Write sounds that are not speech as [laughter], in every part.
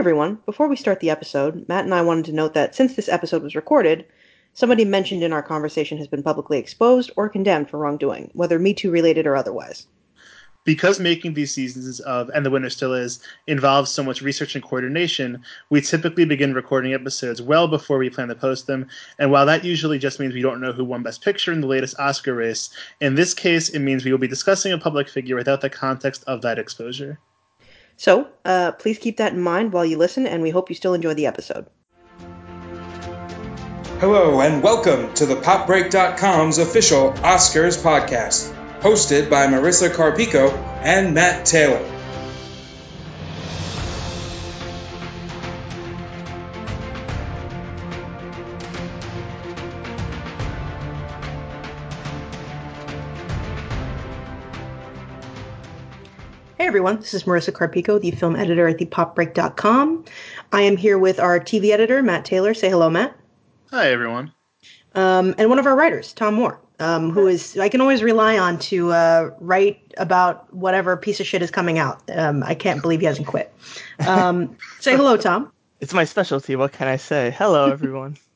everyone. Before we start the episode, Matt and I wanted to note that since this episode was recorded, somebody mentioned in our conversation has been publicly exposed or condemned for wrongdoing, whether Me Too related or otherwise. Because making these seasons of And the Winner Still Is involves so much research and coordination, we typically begin recording episodes well before we plan to post them. And while that usually just means we don't know who won Best Picture in the latest Oscar race, in this case, it means we will be discussing a public figure without the context of that exposure. So, uh, please keep that in mind while you listen, and we hope you still enjoy the episode. Hello, and welcome to the PopBreak.com's official Oscars podcast hosted by Marisa Carpico and Matt Taylor. Everyone, this is Marisa Carpico, the film editor at thepopbreak.com. I am here with our TV editor, Matt Taylor. Say hello, Matt. Hi, everyone. Um, and one of our writers, Tom Moore um, who is I can always rely on to uh, write about whatever piece of shit is coming out. Um, I can't believe he hasn't quit. Um, [laughs] say hello, Tom. It's my specialty. What can I say? Hello, everyone. [laughs]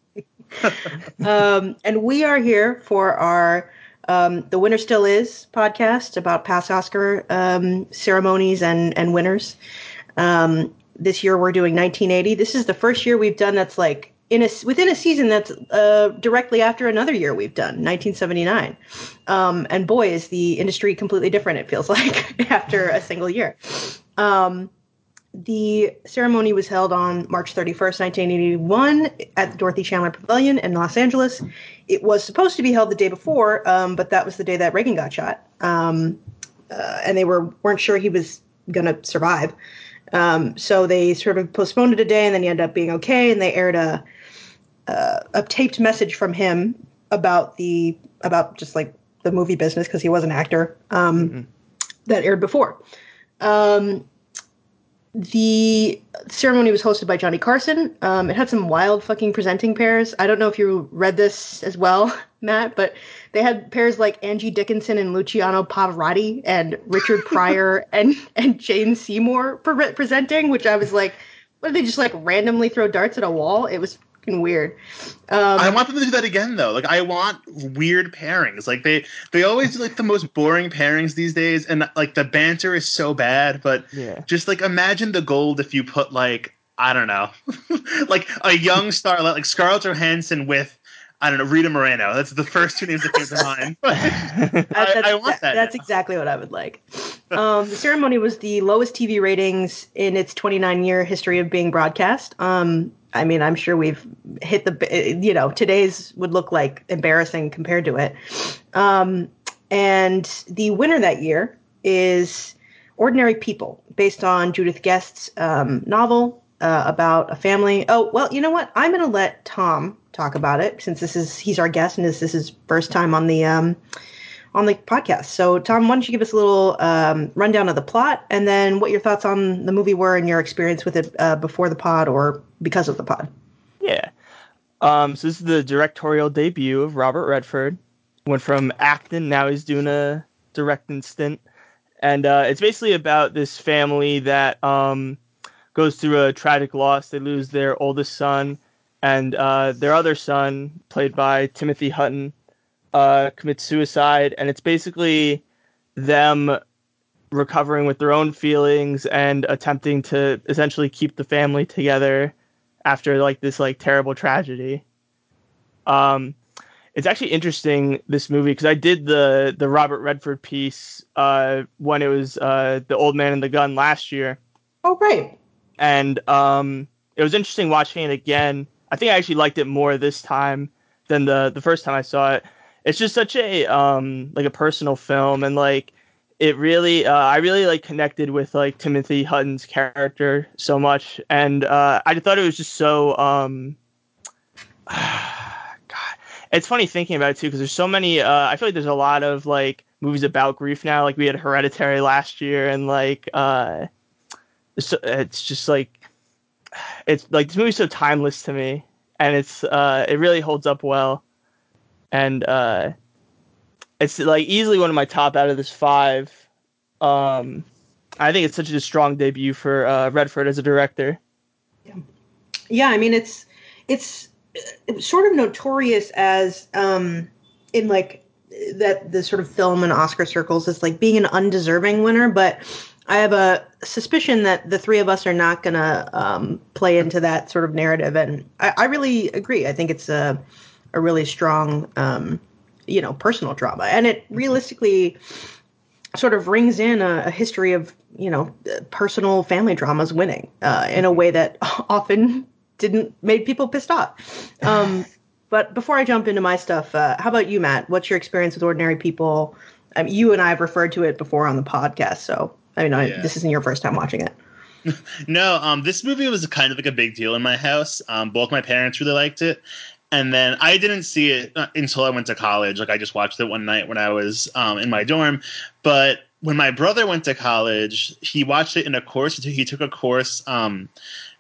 Um, and we are here for our um, "The Winner Still Is" podcast about past Oscar um, ceremonies and and winners. this year we're doing 1980. This is the first year we've done that's like in a within a season that's uh, directly after another year we've done 1979 um, and boy is the industry completely different it feels [laughs] like after a single year um, the ceremony was held on march 31st 1981 at the dorothy chandler pavilion in los angeles it was supposed to be held the day before um, but that was the day that reagan got shot um, uh, and they were weren't sure he was going to survive um, so they sort of postponed it a day, and then he ended up being okay. And they aired a uh, a taped message from him about the about just like the movie business because he was an actor um, mm-hmm. that aired before. Um, the ceremony was hosted by Johnny Carson. Um, it had some wild fucking presenting pairs. I don't know if you read this as well, [laughs] Matt, but they had pairs like Angie Dickinson and Luciano Pavarotti and Richard [laughs] Pryor and and Jane Seymour pre- presenting, which I was like, what did they just like randomly throw darts at a wall? It was fucking weird. Um, I want them to do that again though. Like I want weird pairings. Like they they always do like the most boring pairings these days, and like the banter is so bad. But yeah. just like imagine the gold if you put like I don't know, [laughs] like a young star like Scarlett Johansson with I don't know, Rita Moreno. That's the first two names that came to mind. [laughs] I, I, want that. That's now. exactly what I would like. Um, the ceremony was the lowest TV ratings in its 29 year history of being broadcast. Um, I mean, I'm sure we've hit the, you know, today's would look like embarrassing compared to it. Um, and the winner that year is Ordinary People, based on Judith Guest's um, novel uh, about a family. Oh, well, you know what? I'm going to let Tom talk about it since this is he's our guest and this, this is his first time on the um, on the podcast. So, Tom, why don't you give us a little um, rundown of the plot and then what your thoughts on the movie were and your experience with it uh, before the pod or because of the pod? Yeah. Um, so this is the directorial debut of Robert Redford. Went from acting, now he's doing a directing stint, and uh, it's basically about this family that um, goes through a tragic loss. They lose their oldest son, and uh, their other son, played by Timothy Hutton, uh, commits suicide, and it's basically them recovering with their own feelings and attempting to essentially keep the family together after like this like terrible tragedy. Um, it's actually interesting this movie because I did the the Robert Redford piece uh, when it was uh, the Old Man and the Gun last year. Oh right. And um, it was interesting watching it again. I think I actually liked it more this time than the the first time I saw it it's just such a um like a personal film and like it really uh, I really like connected with like Timothy Hutton's character so much and uh, I thought it was just so um [sighs] God. It's funny thinking about it too because there's so many uh, I feel like there's a lot of like movies about grief now. Like we had Hereditary last year and like uh it's, it's just like it's like this movie's so timeless to me and it's uh it really holds up well and uh, it's like easily one of my top out of this five. Um, I think it's such a strong debut for uh, Redford as a director. Yeah, yeah I mean it's it's sort of notorious as um, in like that the sort of film and Oscar circles is like being an undeserving winner, but I have a suspicion that the three of us are not going to um, play into that sort of narrative, and I, I, really agree. I think it's a a really strong, um, you know, personal drama, and it realistically sort of rings in a, a history of you know personal family dramas winning uh, in a way that [laughs] often didn't made people pissed off. Um, [laughs] but before I jump into my stuff, uh, how about you, Matt? What's your experience with Ordinary People? Um, you and I have referred to it before on the podcast, so I mean, I, this isn't your first time watching it. [laughs] no, um, this movie was kind of like a big deal in my house. Um, both my parents really liked it, and then I didn't see it uh, until I went to college. Like I just watched it one night when I was um, in my dorm. But when my brother went to college, he watched it in a course. He took a course um,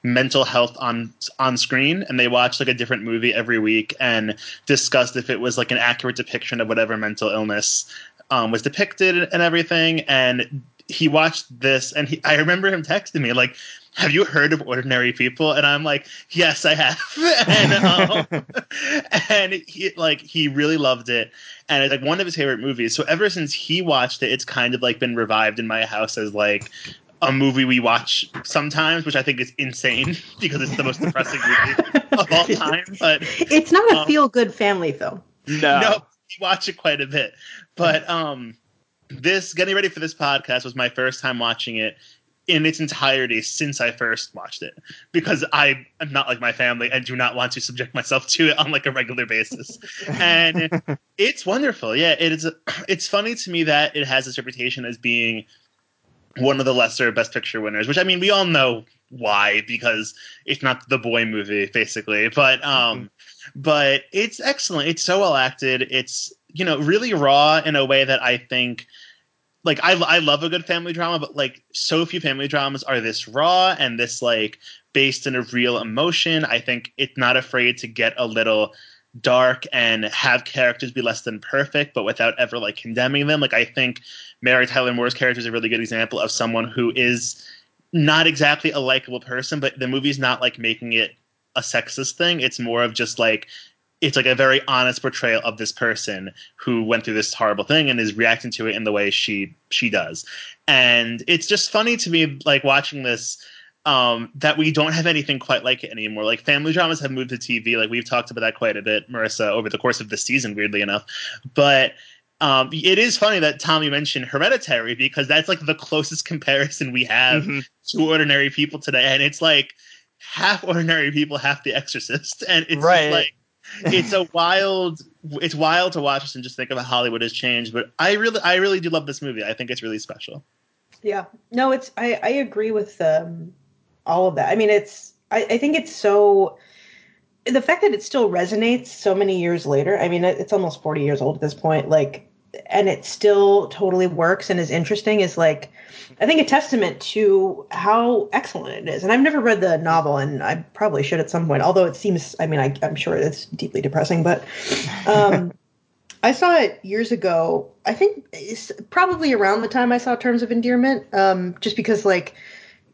mental health on on screen and they watched like a different movie every week and discussed if it was like an accurate depiction of whatever mental illness um, was depicted and everything and he watched this and he, I remember him texting me like have you heard of ordinary people and i'm like yes i have [laughs] and, um, [laughs] and he like he really loved it and it's like one of his favorite movies so ever since he watched it it's kind of like been revived in my house as like a movie we watch sometimes, which I think is insane [laughs] because it's the most depressing movie of all time. But it's not a um, feel good family film. No, no, we watch it quite a bit. But um, this getting ready for this podcast was my first time watching it in its entirety since I first watched it because I am not like my family and do not want to subject myself to it on like a regular basis. [laughs] and it's wonderful. Yeah, it is. [clears throat] It's funny to me that it has this reputation as being one of the lesser Best Picture winners, which I mean we all know why because it's not the boy movie basically, but um, mm-hmm. but it's excellent. It's so well acted. It's you know really raw in a way that I think. Like I, I love a good family drama, but like so few family dramas are this raw and this like based in a real emotion. I think it's not afraid to get a little dark and have characters be less than perfect, but without ever like condemning them. Like I think Mary Tyler Moore's character is a really good example of someone who is not exactly a likable person, but the movie's not like making it a sexist thing. It's more of just like it's like a very honest portrayal of this person who went through this horrible thing and is reacting to it in the way she she does. And it's just funny to me like watching this um, that we don't have anything quite like it anymore. Like family dramas have moved to TV. Like we've talked about that quite a bit, Marisa, over the course of the season, weirdly enough. But um, it is funny that Tommy mentioned Hereditary because that's like the closest [laughs] comparison we have mm-hmm. to ordinary people today, and it's like half ordinary people, half The Exorcist, and it's right. like it's a wild it's wild to watch this and just think of how Hollywood has changed. But I really I really do love this movie. I think it's really special. Yeah, no, it's I I agree with um all of that. I mean, it's I, I think it's so the fact that it still resonates so many years later. I mean, it's almost forty years old at this point. Like, and it still totally works and is interesting is like I think a testament to how excellent it is. And I've never read the novel, and I probably should at some point. Although it seems, I mean, I, am sure it's deeply depressing, but um, [laughs] I saw it years ago. I think it's probably around the time I saw Terms of Endearment, um, just because like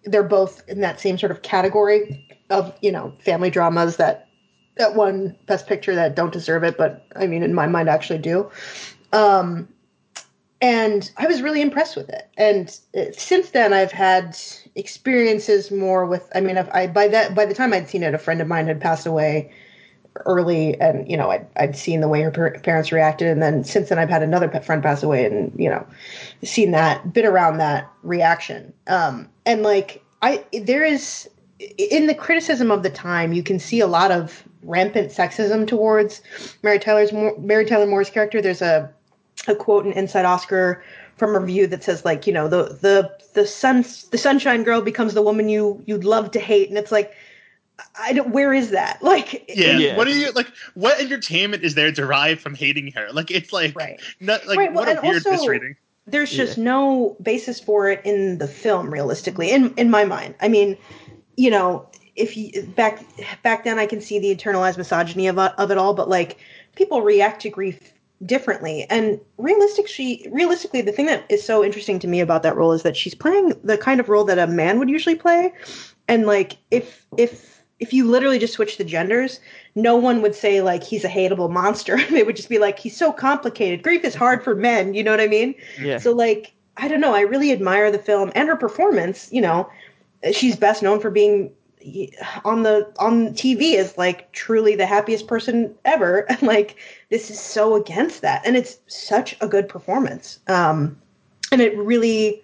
they're both in that same sort of category of you know family dramas that that one best picture that don't deserve it but i mean in my mind actually do um and i was really impressed with it. And it, since then i've had experiences more with i mean i by that by the time i'd seen it a friend of mine had passed away early and you know I'd, I'd seen the way her parents reacted. And then since then i've had another friend pass away and you know seen that been around that reaction. Um and like i there is in the criticism of the time you can see a lot of rampant sexism towards mary tyler's mary tyler moore's character. There's a a quote in inside oscar from a review that says like you know the the the sun the sunshine girl becomes the woman you you'd love to hate and it's like I don't. Where is that? [laughs] Like, yeah. yeah. What are you like? What entertainment is there derived from hating her? Like, it's like, right. Not, like right. Well, what a weird also, misreading. There's just yeah. no basis for it in the film, realistically, in in my mind. I mean, you know, if you back back then, I can see the internalized misogyny of of it all, but like people react to grief differently and realistic she realistically the thing that is so interesting to me about that role is that she's playing the kind of role that a man would usually play and like if if if you literally just switch the genders, no one would say like he's a hateable monster. [laughs] they would just be like he's so complicated. Grief is hard for men. You know what I mean? Yeah. So like I don't know. I really admire the film and her performance. You know, she's best known for being on the on TV is like truly the happiest person ever. [laughs] And like this is so against that, and it's such a good performance. Um, and it really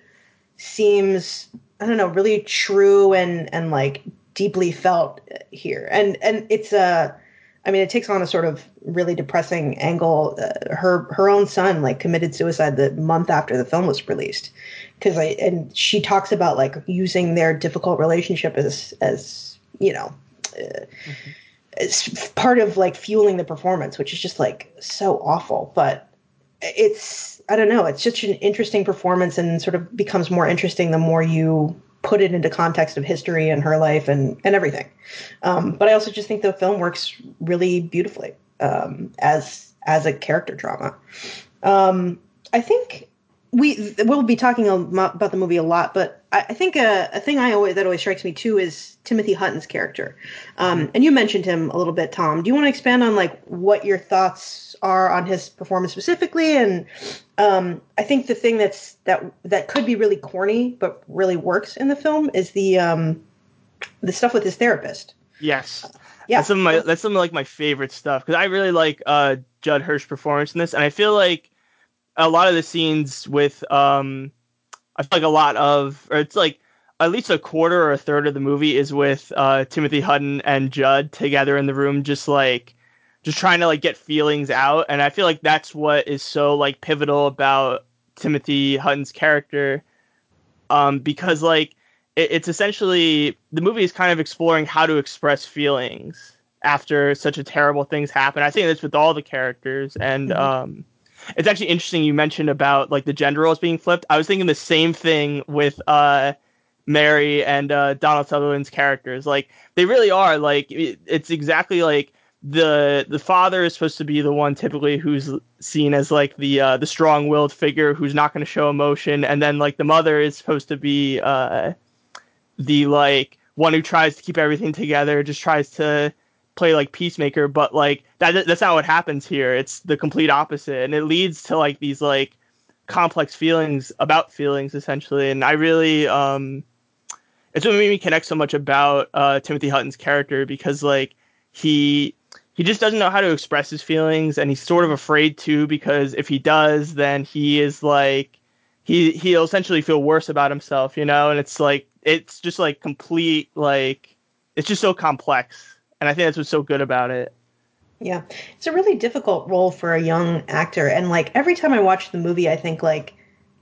seems I don't know, really true and and like deeply felt here. And and it's a I mean, it takes on a sort of really depressing angle. Uh, her her own son like committed suicide the month after the film was released, because I and she talks about like using their difficult relationship as as you know. Uh, mm-hmm. Part of like fueling the performance, which is just like so awful, but it's I don't know, it's such an interesting performance and sort of becomes more interesting the more you put it into context of history and her life and and everything. Um, but I also just think the film works really beautifully um, as as a character drama. Um, I think we we'll be talking about the movie a lot, but I, I think a, a, thing I always that always strikes me too is Timothy Hutton's character. Um, and you mentioned him a little bit, Tom. Do you want to expand on like what your thoughts are on his performance specifically? And um, I think the thing that's that that could be really corny but really works in the film is the um, the stuff with his therapist. Yes. Yeah. That's some of my that's some of like my favorite stuff because I really like uh, Judd Hirsch performance in this, and I feel like a lot of the scenes with um I feel like a lot of or it's like at least a quarter or a third of the movie is with uh Timothy Hutton and Judd together in the room just like just trying to like get feelings out and I feel like that's what is so like pivotal about Timothy Hutton's character um because like it, it's essentially the movie is kind of exploring how to express feelings after such a terrible things happen. I think that's with all the characters and mm-hmm. um it's actually interesting you mentioned about like the gender roles being flipped. I was thinking the same thing with uh Mary and uh, Donald Sutherland's characters. Like they really are like it, it's exactly like the the father is supposed to be the one typically who's seen as like the uh, the strong-willed figure who's not going to show emotion, and then like the mother is supposed to be uh, the like one who tries to keep everything together, just tries to play like peacemaker, but like that that's not what happens here. It's the complete opposite, and it leads to like these like complex feelings about feelings essentially. And I really um, it's what made me connect so much about uh, Timothy Hutton's character because like he he just doesn't know how to express his feelings, and he's sort of afraid to because if he does, then he is like he he'll essentially feel worse about himself, you know. And it's like it's just like complete like it's just so complex and I think that's what's so good about it. Yeah, it's a really difficult role for a young actor, and like every time I watch the movie, I think like,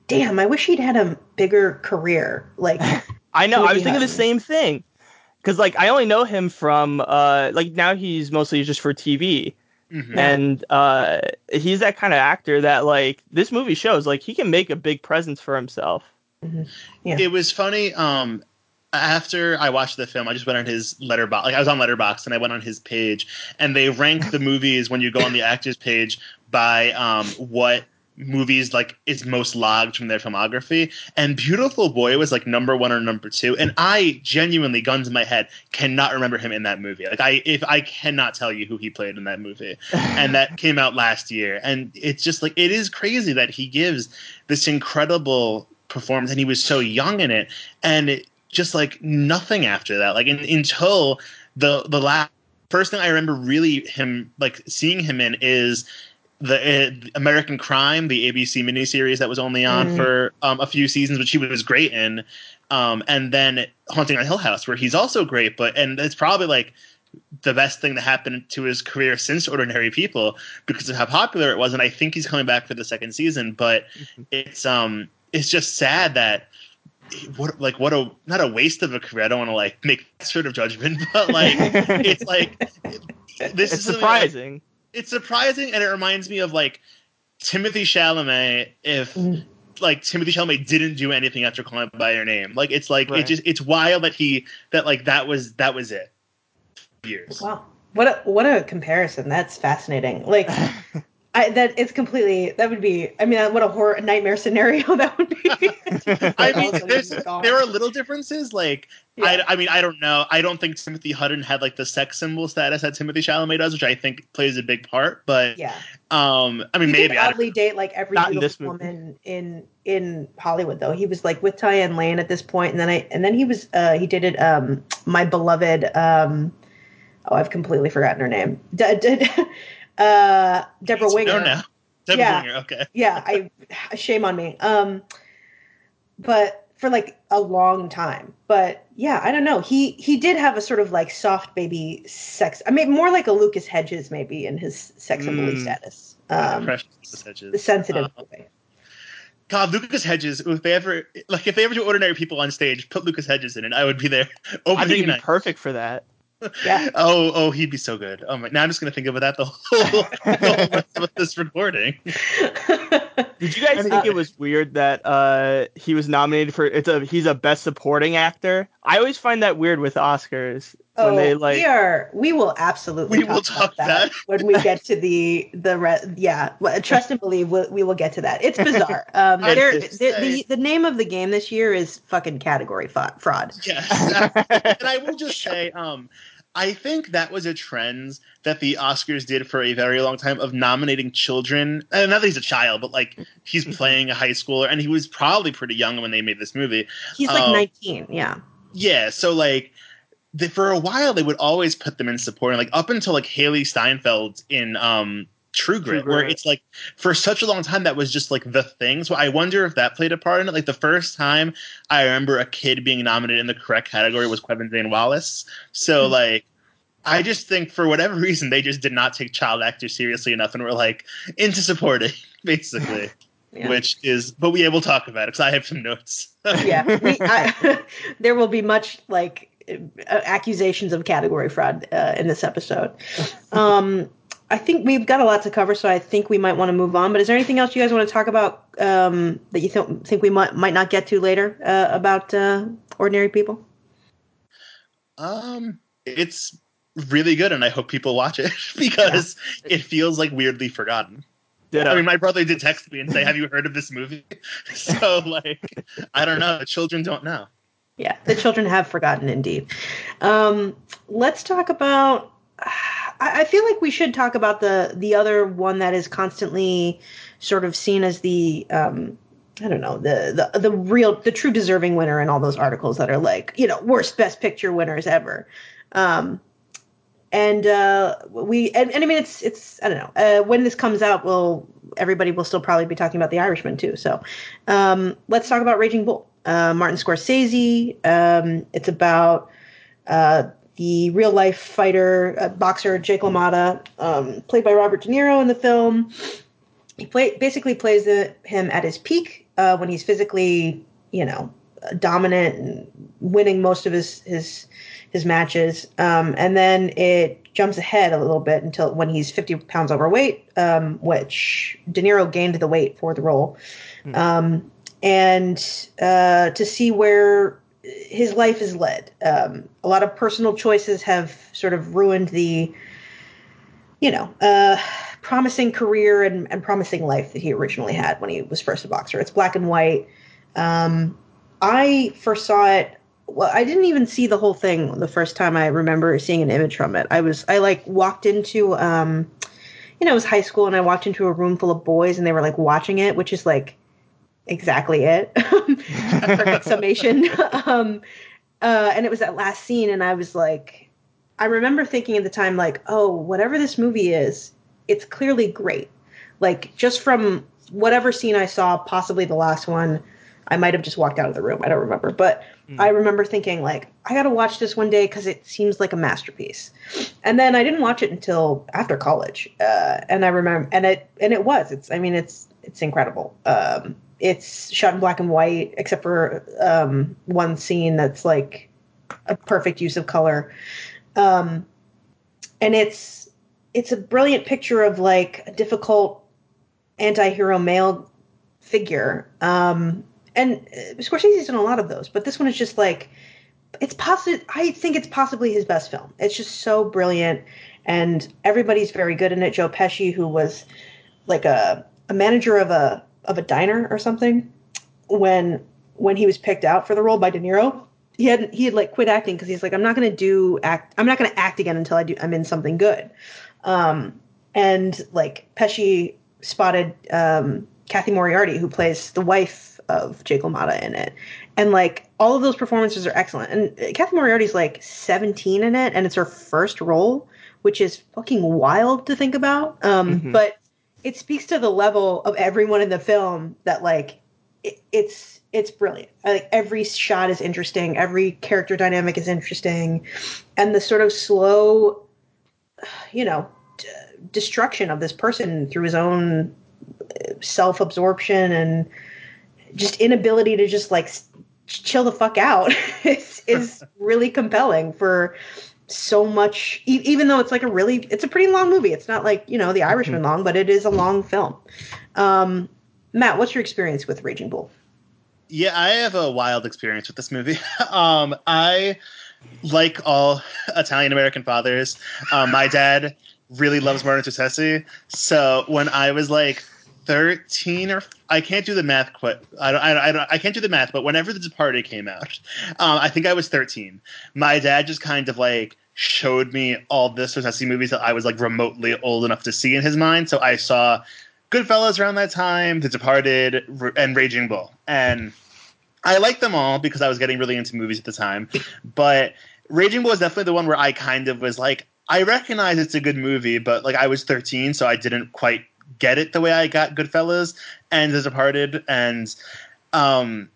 damn, I wish he'd had a bigger career. Like, [laughs] I know, I was thinking the same thing, because like I only know him from uh like now he's mostly just for TV. Mm-hmm. And uh, he's that kind of actor that like this movie shows like he can make a big presence for himself. Mm-hmm. Yeah. It was funny. Um, after I watched the film, I just went on his Letterboxd. Like I was on Letterboxd and I went on his page, and they rank the movies when you go on the actors page by um, what movies like is most logged from their filmography. And Beautiful Boy was like number one or number two, and I genuinely, guns in my head, cannot remember him in that movie. Like I, if I cannot tell you who he played in that movie, [laughs] and that came out last year, and it's just like it is crazy that he gives this incredible performance, and he was so young in it, and. It, just like nothing after that. Like in, until the the last first thing I remember really him like seeing him in is the uh, American Crime, the ABC miniseries that was only on mm. for um, a few seasons, which he was great in. Um, and then Haunting of Hill House, where he's also great, but and it's probably like the best thing that happened to his career since Ordinary People because of how popular it was. And I think he's coming back for the second season, but mm-hmm. it's um it's just sad that what like what a not a waste of a career. I don't want to like make that sort of judgment, [laughs] but like it's like this it's is surprising. Like, it's surprising, and it reminds me of like Timothy Chalamet if. Mm. Like Timothy Chalamet didn't do anything after Call Me by Your Name. Like it's like right. it just it's wild that he that like that was that was it. Years. Wow. What a what a comparison. That's fascinating. Like [laughs] I, that it's completely that would be I mean what a horror nightmare scenario [laughs] that would be. I mean, there are little differences. Like yeah. I, I mean I don't know. I don't think Timothy Hutton had like the sex symbol status that Timothy Chalamet does, which I think plays a big part. But yeah, um, I mean he maybe oddly date like every beautiful woman in in Hollywood though. He was like with Diane Lane at this point, and then I and then he was uh he did it um my beloved um oh I've completely forgotten her name. D- d- [laughs] uh, Debra Winger. No, no. Debra yeah. Winger. Okay. [laughs] yeah, I shame on me. Um, but for like a long time. But yeah, I don't know. He he did have a sort of like soft baby sex. I mean, more like a Lucas Hedges maybe in his sex and mm. status. Um, Precious Hedges. The sensitive uh, boy. God, Lucas Hedges. If they ever like, if they ever do ordinary people on stage, put Lucas Hedges in it. I would be there. I think he'd be perfect for that. Yeah. [laughs] oh, oh, he'd be so good. Oh my! Now I'm just gonna think about that the whole, [laughs] the whole rest of this recording. [laughs] Did you guys think it was weird that uh, he was nominated for? It's a he's a best supporting actor. I always find that weird with Oscars oh, when they like. We are. We will absolutely. We will talk that, that, when we get to the the re- yeah. Trust and believe we'll, we will get to that. It's bizarre. Um, the, the the name of the game this year is fucking category fraud. Yes, and I will just say, um, I think that was a trend that the Oscars did for a very long time of nominating children. And not that he's a child, but like he's mm-hmm. playing a high schooler, and he was probably pretty young when they made this movie. He's like um, 19, yeah. Yeah, so like the, for a while they would always put them in support, like up until like Hailee Steinfeld in um, True Grit, True Grit, where it's like for such a long time that was just like the thing. So I wonder if that played a part in it. Like the first time I remember a kid being nominated in the correct category was Quvenzhané Zane Wallis. So mm-hmm. like I just think for whatever [laughs] reason they just did not take child actors seriously enough and were like into supporting [laughs] basically. Yeah. Which is, but we will talk about it because I have some notes. [laughs] yeah, we, I, there will be much like uh, accusations of category fraud uh, in this episode. Um, I think we've got a lot to cover, so I think we might want to move on. But is there anything else you guys want to talk about um, that you th- think we might might not get to later uh, about uh, ordinary people? Um, it's really good, and I hope people watch it [laughs] because yeah. it feels like weirdly forgotten. Yeah. I mean, my brother did text me and say, "Have you heard of this movie?" [laughs] so, like, I don't know. The children don't know. Yeah, the children have forgotten indeed. Um, let's talk about. I feel like we should talk about the the other one that is constantly sort of seen as the um, I don't know the the the real the true deserving winner in all those articles that are like you know worst best picture winners ever. Um, and uh, we and, and, I mean it's it's I don't know uh, when this comes out, will everybody will still probably be talking about The Irishman too. So um, let's talk about Raging Bull. Uh, Martin Scorsese. Um, it's about uh, the real life fighter uh, boxer Jake LaMotta, um, played by Robert De Niro in the film. He play, basically plays the, him at his peak uh, when he's physically, you know, dominant and winning most of his his his matches. Um, and then it jumps ahead a little bit until when he's 50 pounds overweight, um, which De Niro gained the weight for the role. Mm. Um, and uh, to see where his life is led. Um, a lot of personal choices have sort of ruined the, you know, uh, promising career and, and, promising life that he originally had when he was first a boxer. It's black and white. Um, I first saw it well, I didn't even see the whole thing the first time I remember seeing an image from it. I was I like walked into um you know, it was high school and I walked into a room full of boys and they were like watching it, which is like exactly it. [laughs] Perfect [laughs] summation. [laughs] um uh and it was that last scene and I was like I remember thinking at the time like, "Oh, whatever this movie is, it's clearly great." Like just from whatever scene I saw, possibly the last one, I might have just walked out of the room. I don't remember, but mm. I remember thinking like I got to watch this one day because it seems like a masterpiece. And then I didn't watch it until after college, uh, and I remember, and it and it was. It's I mean it's it's incredible. Um, it's shot in black and white, except for um, one scene that's like a perfect use of color, um, and it's it's a brilliant picture of like a difficult anti-hero male figure um, and uh, Scorsese's done a lot of those, but this one is just like it's possible. I think it's possibly his best film. It's just so brilliant, and everybody's very good in it. Joe Pesci, who was like a a manager of a of a diner or something when when he was picked out for the role by De Niro. He had he had like quit acting because he's like I'm not gonna do act I'm not gonna act again until I do I'm in something good. Um, and like Pesci spotted um, Cathy Moriarty who plays the wife of Jake LaMotta in it, and like all of those performances are excellent. And Kathy Moriarty's like 17 in it, and it's her first role, which is fucking wild to think about. Um, mm-hmm. But it speaks to the level of everyone in the film that like it, it's it's brilliant. Like every shot is interesting, every character dynamic is interesting, and the sort of slow, you know, d- destruction of this person through his own uh, self absorption and just inability to just like chill the fuck out [laughs] is is [laughs] really compelling for so much e- even though it's like a really it's a pretty long movie. It's not like you know the irishman mm-hmm. long but it is a long film. Um, matt what's your experience with raging bull? Yeah i have a wild experience with this movie. [laughs] Um, i like all [laughs] italian american fathers um, my dad really loves martin scorsese. So when i was like 13 or I can't do the math quite. I don't, I don't, I can't do the math, but whenever The Departed came out, um, I think I was 13. My dad just kind of like showed me all this Scorsese movies that I was like remotely old enough to see in his mind. So I saw Goodfellas around that time, The Departed, and Raging Bull, and I liked them all because I was getting really into movies at the time. But Raging Bull was definitely the one where I kind of was like, I recognize it's a good movie, but like I was 13, so I didn't quite get it the way I got Goodfellas and The Departed, and um,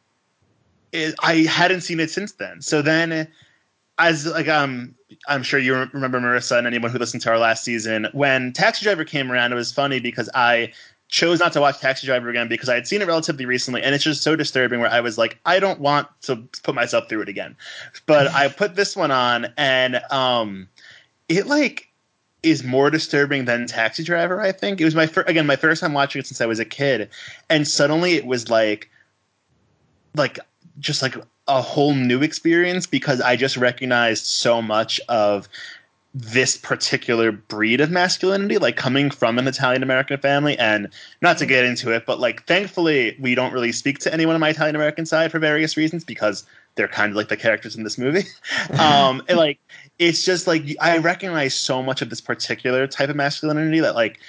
it, I hadn't seen it since then. So then, as like um, I'm sure you remember Marisa and anyone who listened to our last season when Taxi Driver came around, it was funny because I chose not to watch Taxi Driver again because I had seen it relatively recently, and it's just so disturbing. Where I was like, I don't want to put myself through it again. But I put this one on, and um, it like is more disturbing than Taxi Driver. I think it was my fir- again my first time watching it since I was a kid, and suddenly it was like, like just like a whole new experience because I just recognized so much of this particular breed of masculinity, like coming from an Italian American family, and not to get into it, but like thankfully we don't really speak to anyone on my Italian American side for various reasons because they're kind of like the characters in this movie. [laughs] um, and like it's just like I recognize so much of this particular type of masculinity that like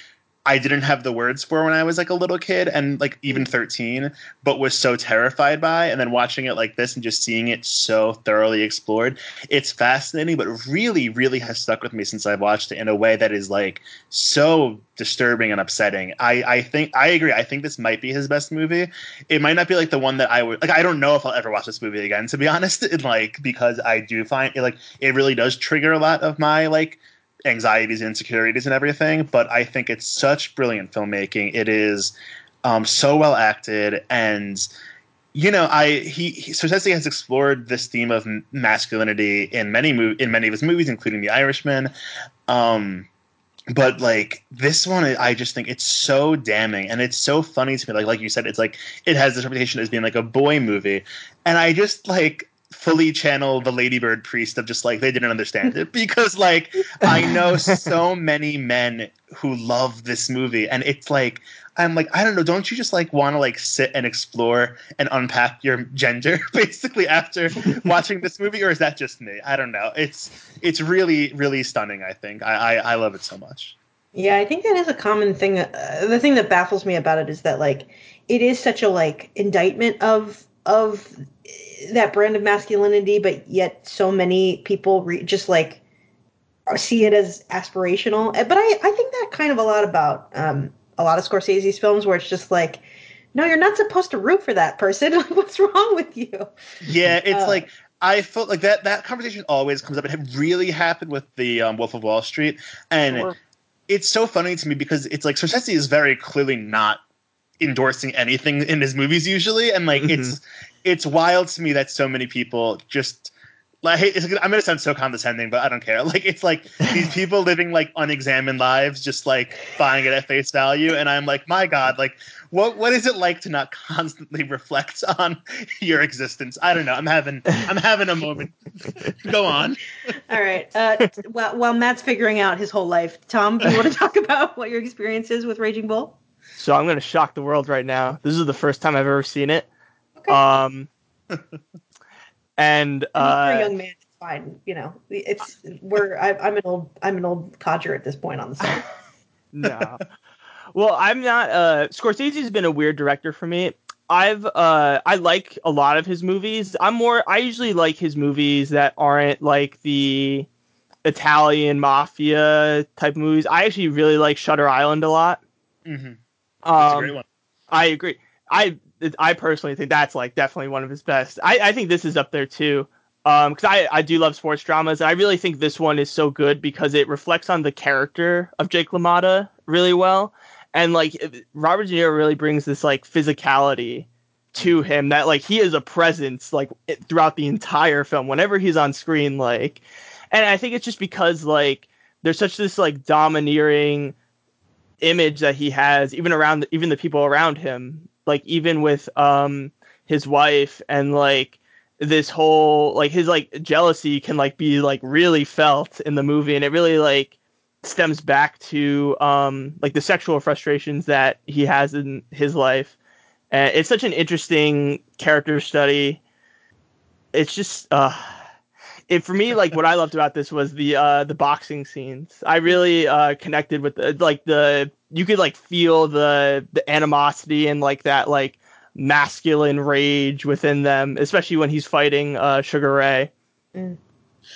I didn't have the words for when I was like a little kid and like even 13, but was so terrified by. And then watching it like this and just seeing it so thoroughly explored, it's fascinating, but really, really has stuck with me since I've watched it in a way that is like so disturbing and upsetting. I, I think I agree. I think this might be his best movie. It might not be like the one that I would like. I don't know if I'll ever watch this movie again, to be honest. [laughs] like because I do find it like it really does trigger a lot of my like anxieties insecurities and everything. But I think it's such brilliant filmmaking. It is um, so well acted and you know, I he, he has explored this theme of masculinity in many mo- in many of his movies, including The Irishman. Um, but like this one, I just think it's so damning, and it's so funny to me. Like like you said, it's like it has this reputation as being like a boy movie, and I just like fully channel the Lady Bird priest of just like they didn't understand it. Because like i know so [laughs] many men who love this movie and it's like i'm like i don't know don't you just like want to like sit and explore and unpack your gender [laughs] basically after [laughs] watching this movie? Or is that just me? I don't know. It's it's really really stunning i think. I i, I love it so much. Yeah i think that is a common thing uh, the thing that baffles me about it is that like it is such a like indictment of of that brand of masculinity, but yet so many people re- just like see it as aspirational. But I, I think that kind of a lot about um, a lot of Scorsese's films where it's just like, no, you're not supposed to root for that person. [laughs] What's wrong with you? Yeah, it's uh, like I felt like that that conversation always comes up. It really happened with the um, Wolf of Wall Street, and sure. it's so funny to me because it's like Scorsese is very clearly not endorsing anything in his movies usually, and like mm-hmm. it's it's wild to me that so many people just like I'm gonna sound so condescending, but I don't care. [laughs] Like it's like these [laughs] people living like unexamined lives, just like buying it at face value, and I'm like, my God, like what what is it like to not constantly [laughs] reflect on your existence? I don't know. I'm having I'm having a moment. Go on. All right. Uh, while while Matt's figuring out his whole life, Tom, do you want to talk about what your experience is with Raging Bull? So I'm gonna shock the world right now. This is the first time I've ever seen it. Okay. Um, [laughs] and uh, a young man, it's fine. You know, it's we're I, am an old I'm an old codger at this point on the side. [laughs] [laughs] no. Well, I'm not. Uh, Scorsese's been a weird director for me. I've uh, I like a lot of his movies. I'm more. I usually like his movies that aren't like the Italian mafia type movies. I actually really like Shutter Island a lot. Mm-hmm. Um, a great one. I agree. I I personally think that's like definitely one of his best. I, I think this is up there too. Um, because I, I do love sports dramas. I really think this one is so good because it reflects on the character of Jake LaMotta really well, and like Robert De Niro really brings this like physicality to him that like he is a presence like throughout the entire film whenever he's on screen like, and I think it's just because like there's such this like domineering image that he has even around even the people around him like even with um his wife and like this whole like his like jealousy can like be like really felt in the movie. And it really like stems back to um like the sexual frustrations that he has in his life. And it's such an interesting character study. It's just uh it for me like what I loved about this was the uh the boxing scenes. I really uh connected with the like the you could like feel the the animosity and like that like masculine rage within them, especially when he's fighting uh Sugar Ray. Mm.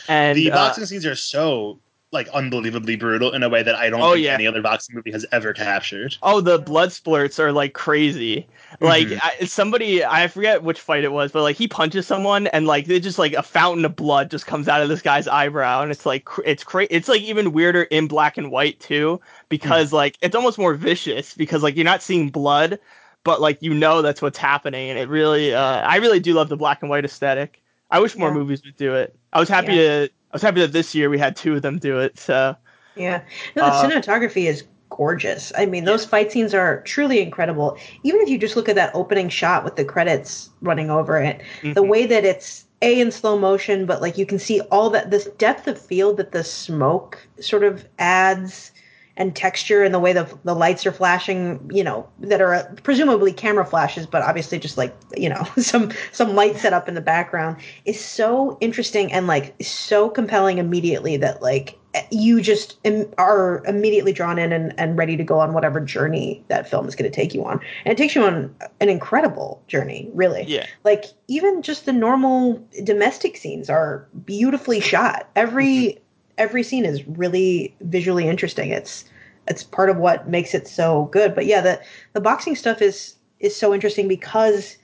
And the uh, boxing uh, scenes are so like unbelievably brutal in a way that I don't oh, think yeah. any other boxing movie has ever captured. Oh, the blood splurts are like crazy. Like mm-hmm. I, somebody, I forget which fight it was, but like he punches someone and like it just like a fountain of blood just comes out of this guy's eyebrow, and it's like it's crazy. It's like even weirder in black and white too, because mm-hmm. like it's almost more vicious because like you're not seeing blood, but like you know that's what's happening, and it really, uh, I really do love the black and white aesthetic. I wish more yeah. movies would do it. I was happy yeah. to I was happy that this year we had two of them do it. So yeah, no, the uh, cinematography is gorgeous. I mean, those fight scenes are truly incredible. Even if you just look at that opening shot with the credits running over it, mm-hmm. the way that it's a in slow motion, but like you can see all that this depth of field that the smoke sort of adds and texture and the way the the lights are flashing, you know, that are presumably camera flashes, but obviously just like you know [laughs] some some light set up in the background is so interesting and like so compelling immediately that like you just Im- are immediately drawn in and, and ready to go on whatever journey that film is going to take you on. And it takes you on an incredible journey really. Yeah. Like even just the normal domestic scenes are beautifully shot. Every mm-hmm every scene is really visually interesting. It's it's part of what makes it so good. But yeah, the the boxing stuff is is so interesting because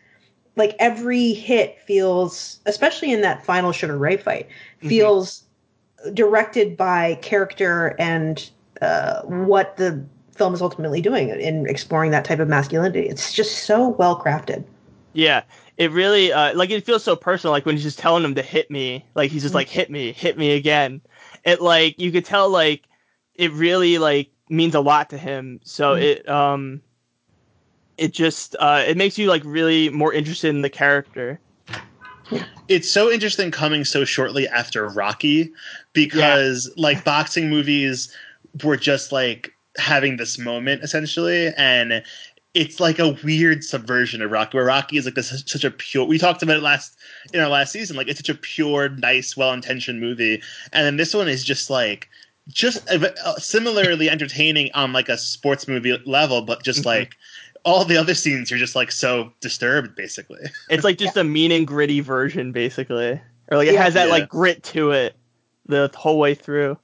like every hit feels, especially in that final Sugar Ray fight, mm-hmm. feels mm-hmm. directed by character and uh, what the film is ultimately doing in exploring that type of masculinity. It's just so well crafted. Yeah, it really uh, like it feels so personal. Like when he's just telling him to hit me, like he's just like hit me, hit me again, it like you could tell like it really like means a lot to him. So mm it um it just uh it makes you like really more interested in the character. It's so interesting coming so shortly after Rocky because yeah. like boxing movies were just like having this moment essentially and it's like a weird subversion of Rocky, where Rocky is like this such a pure. We talked about it last in our last season. Like it's such a pure, nice, well-intentioned movie, and then this one is just like just uh, similarly [laughs] entertaining on like a sports movie level, but just mm-hmm. like all the other scenes are just like so disturbed. Basically, [laughs] it's like just yeah. a mean and gritty version, basically, or like it yeah. has that yeah. like grit to it the whole way through.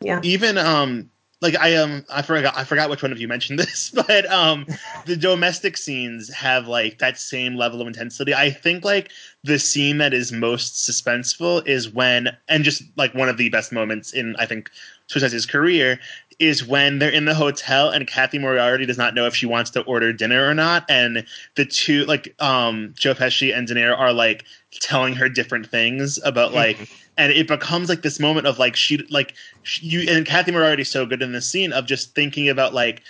Yeah. Even um like I um I forgot I forgot which one of you mentioned [laughs] this, but um the domestic scenes have like that same level of intensity. I think like the scene that is most suspenseful is when and just like one of the best moments in I think Scorsese's career is when they're in the hotel and Cathy Moriarty does not know if she wants to order dinner or not, and the two like um Joe Pesci and De Niro are like telling her different things about like and it becomes like this moment of like she like she, you and Cathy Moriarty so good in this scene of just thinking about like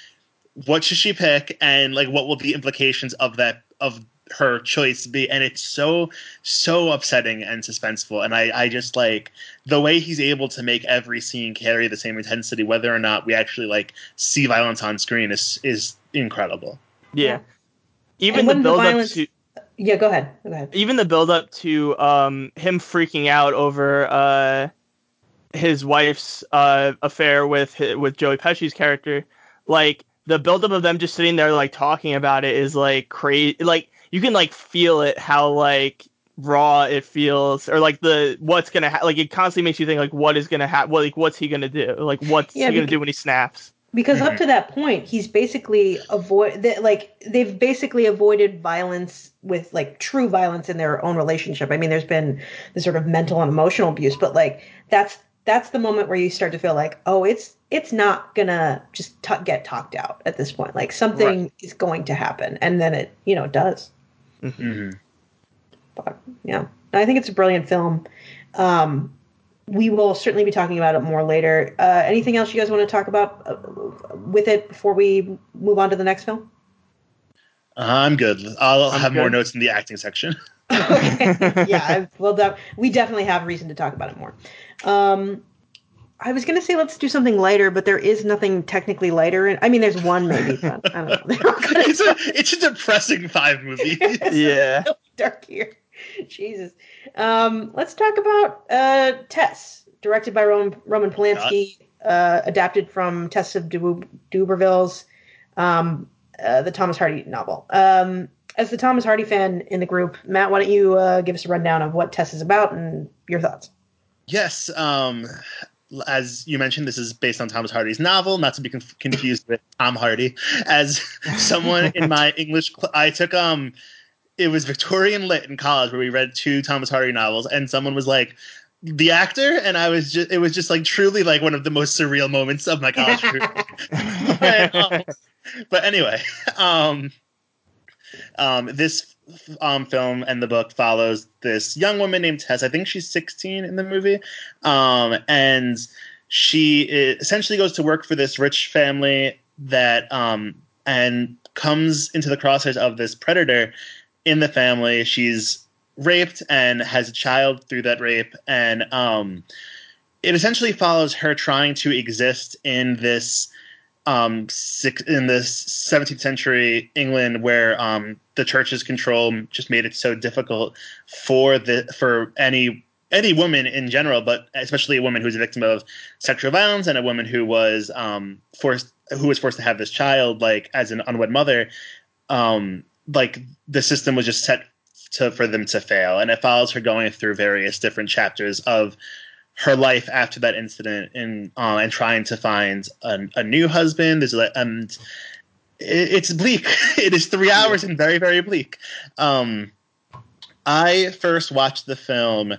what should she pick and like what will the implications of that of her choice be and it's so so upsetting and suspenseful. And i i just like the way he's able to make every scene carry the same intensity whether or not we actually like see violence on screen is is incredible. Yeah, even the build up to yeah go ahead. Go ahead. Even the build up to um him freaking out over uh his wife's uh affair with with joey pesci's character like the buildup of them just sitting there like talking about it is like crazy like you can like feel it how like raw it feels or like the what's gonna ha- like it constantly makes you think like what is gonna happen what, like what's he gonna do? Like what's yeah, he gonna do when he snaps? because mm-hmm. up to that point he's basically avoid that like they've basically avoided violence with like true violence in their own relationship. I mean there's been the sort of mental and emotional abuse but like that's that's the moment where you start to feel like oh it's it's not gonna just t- get talked out at this point. Like something right. is going to happen and then it you know does Mm-hmm. But yeah, I think it's a brilliant film. Um, we will certainly be talking about it more later. Uh, anything else you guys want to talk about uh, with it before we move on to the next film? I'm good. I'll I'm have good. more notes in the acting section. [laughs] okay. Yeah, well, we definitely have reason to talk about it more. Um, I was gonna say let's do something lighter, but there is nothing technically lighter. In, I mean, there's one maybe, [laughs] but I don't know. [laughs] it's a it's a depressing five movie. [laughs] yeah, so dark here. Jesus. Um, let's talk about uh, Tess, directed by Roman, Roman Polanski, uh, adapted from Tess of D'Urberville's, um, uh, the Thomas Hardy novel. Um, as the Thomas Hardy fan in the group, Matt, why don't you uh, give us a rundown of what Tess is about and your thoughts? Yes. Um, as you mentioned, this is based on Thomas Hardy's novel, not to be conf- confused with Tom Hardy. As [laughs] someone in my English, cl- I took um, it was Victorian Lit in college where we read two Thomas Hardy novels, and someone was like, "The actor," and I was just, it was just like truly like one of the most surreal moments of my college career. but, [laughs] um, [laughs] but anyway, um, um, this um, film and the book follows this young woman named Tess. I think she's 16 in the movie, um, and she essentially goes to work for this rich family that um, and comes into the crosshairs of this predator in the family. She's raped and has a child through that rape, and um, it essentially follows her trying to exist in this um, six, in this 17th century England where um, the church's control just made it so difficult for the for any any woman in general, but especially a woman who was a victim of sexual violence and a woman who was um, forced who was forced to have this child, like as an unwed mother, um, like the system was just set to for them to fail, and it follows her going through various different chapters of her life after that incident and uh, and trying to find a, a new husband. There's like and it, it's bleak. [laughs] it is three hours and very very bleak. Um, I first watched the film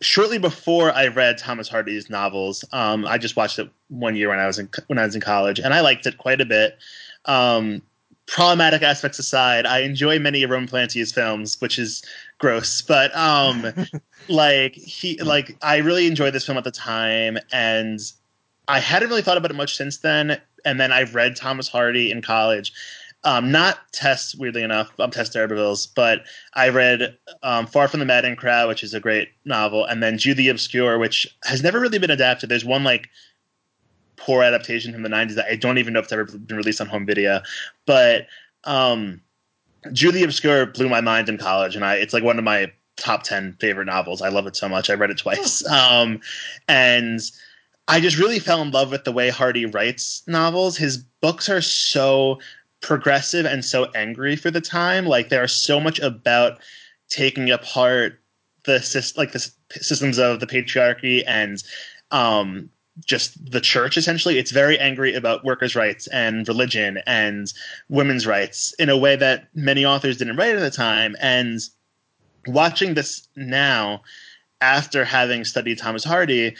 shortly before I read Thomas Hardy's novels. Um, I just watched it one year when I was in when I was in college, and I liked it quite a bit. Um, problematic aspects aside, I enjoy many of Roman Polanski's films, which is gross. But um, [laughs] like he, like I really enjoyed this film at the time, and I hadn't really thought about it much since then. And then I read Thomas Hardy in college. Um, not Tess, weirdly enough, I'm um, Tess D'Urberville's, but I read um, Far from the Madding Crowd, which is a great novel, and then Jude the Obscure, which has never really been adapted. There's one like poor adaptation from the 90s that I don't even know if it's ever been released on home video. But um, Jude the Obscure blew my mind in college, and I it's like one of my top 10 favorite novels. I love it so much. I read it twice. [laughs] Um, and I just really fell in love with the way Hardy writes novels. His books are so progressive and so angry for the time. Like they are so much about taking apart the like the systems of the patriarchy and um, just the church essentially. It's very angry about workers rights and religion and women's rights in a way that many authors didn't write at the time. And watching this now after having studied thomas hardy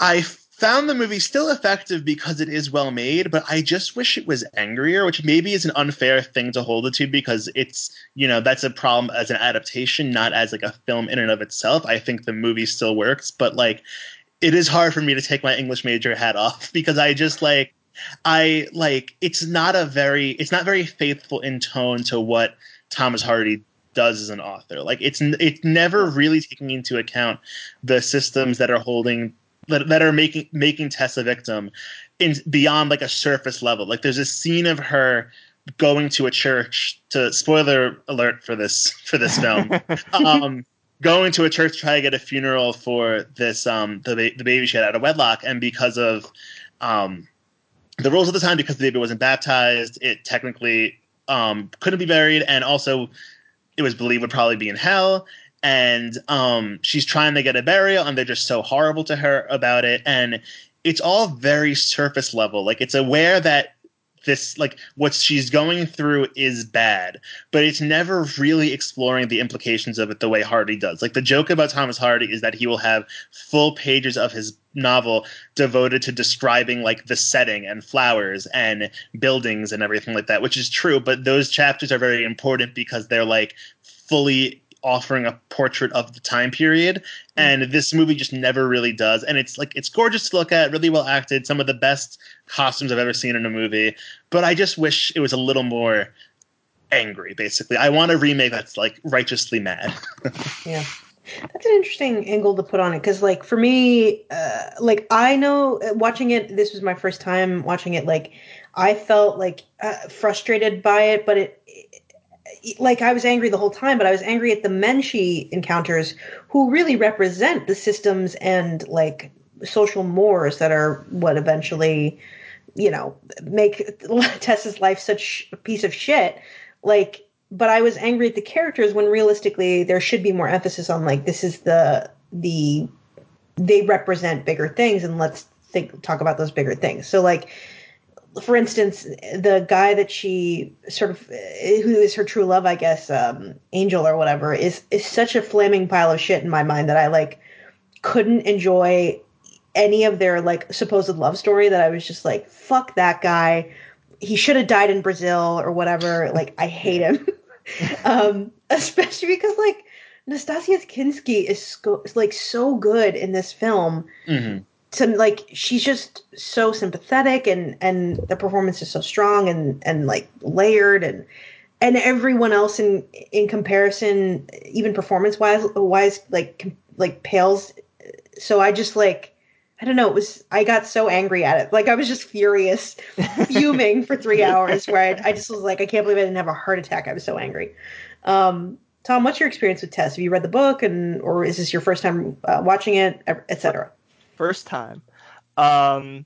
i found the movie still effective because it is well made but i just wish it was angrier which maybe is an unfair thing to hold it to because it's you know that's a problem as an adaptation not as like a film in and of itself. I think the movie still works but like it is hard for me to take my English major hat off [laughs] because I just like I like it's not a very it's not very faithful in tone to what Thomas Hardy does as an author. Like it's it's never really taking into account the systems that are holding that, that are making making Tess a victim in beyond like a surface level. Like there's a scene of her going to a church to spoiler alert for this for this film. [laughs] um, going to a church to try to get a funeral for this um the the baby she had out of wedlock, and because of um the rules at the time, because the baby wasn't baptized, it technically um couldn't be buried, and also it was believed would probably be in hell. And um, she's trying to get a burial, and they're just so horrible to her about it. And it's all very surface level. Like it's aware that this like what she's going through is bad, but it's never really exploring the implications of it the way Hardy does. Like the joke about Thomas Hardy is that he will have full pages of his novel devoted to describing like the setting and flowers and buildings and everything like that, which is true, but those chapters are very important because they're like fully offering a portrait of the time period and this movie just never really does. And it's like it's gorgeous to look at really well acted some of the best costumes i've ever seen in a movie. But i just wish it was a little more angry basically. I want a remake that's like righteously mad. [laughs] Yeah. That's an interesting angle to put on it because like for me uh, like i know uh, watching it this was my first time watching it like i felt like uh, frustrated by it but it like I was angry the whole time, but I was angry at the men she encounters who really represent the systems and like social mores that are what eventually, you know, make [laughs] Tessa's life such a piece of shit. Like, but I was angry at the characters when realistically there should be more emphasis on like this is the the they represent bigger things and let's think talk about those bigger things. So like for instance, the guy that she sort of who is her true love, I guess, um, Angel or whatever, is is such a flaming pile of shit in my mind that I like couldn't enjoy any of their like supposed love story. That I was just like, fuck that guy. He should have died in Brazil or whatever. Like I hate him, [laughs] um, especially because like Nastassja Kinski is sco- like so good in this film. Mm-hmm to like she's just so sympathetic and and the performance is so strong and and like layered and and everyone else in in comparison even performance wise wise like like pales. So i just like i don't know it was i got so angry at it. Like i was just furious [laughs] fuming for three hours where I, I just was like i can't believe i didn't have a heart attack. I was so angry. Um tom what's your experience with tess? Have you read the book and or is this your first time uh, watching it etc first time. Um,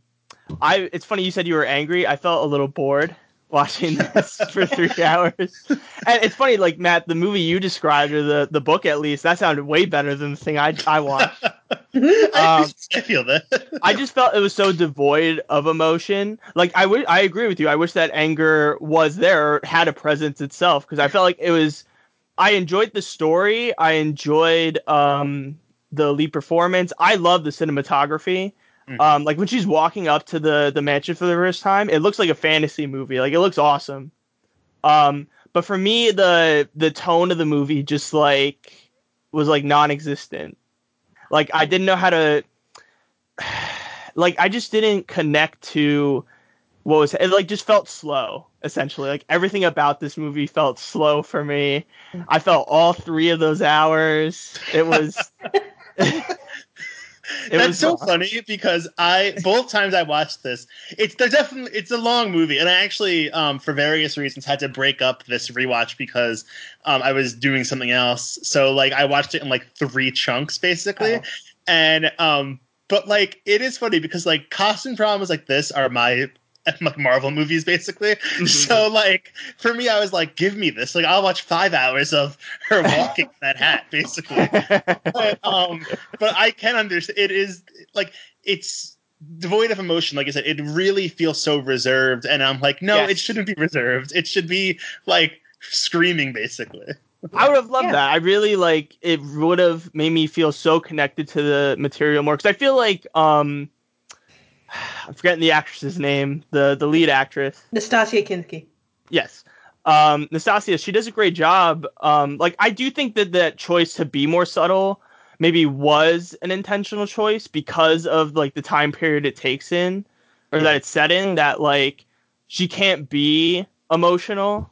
I it's funny you said you were angry. I felt a little bored [laughs] watching this for three [laughs] hours. And it's funny, like Matt, the movie you described or the the book at least that sounded way better than the thing I I watched. [laughs] um, I feel that. I just felt it was so devoid of emotion. Like I would, I agree with you. I wish that anger was there, or had a presence itself, because I felt like it was. I enjoyed the story. I enjoyed um, the lead performance. I love the cinematography. Mm-hmm. Um, like when she's walking up to the the mansion for the first time, it looks like a fantasy movie. Like it looks awesome. Um, but for me, the the tone of the movie just like was like non-existent. Like I didn't know how to. [sighs] Like I just didn't connect to what was it like just felt slow essentially like everything about this movie felt slow for me i felt all three of those hours it was [laughs] [laughs] That's so long. funny because I both times I watched this, it's they're definitely it's a long movie, and I actually um, for various reasons had to break up this rewatch because um, I was doing something else. So like I watched it in like three chunks basically, oh. and um, but like it is funny because like costume problems like this are my [laughs] like Marvel movies, basically. Mm-hmm. So like for me, I was like, give me this. Like I'll watch five hours of her [laughs] walking that hat, basically. but, um, but I can understand. It is like it's devoid of emotion. Like I said, it really feels so reserved, and I'm like, no, yes. it shouldn't be reserved. It should be like screaming, basically. I would have loved yeah. that. I really like it. Would have made me feel so connected to the material more because I feel like um I'm forgetting the actress's name, the the lead actress. Nastassja Kinski. Yes. Um, Nastassja, she does a great job. Um, like I do think that that choice to be more subtle maybe was an intentional choice because of like the time period it takes in or that it's set in that like she can't be emotional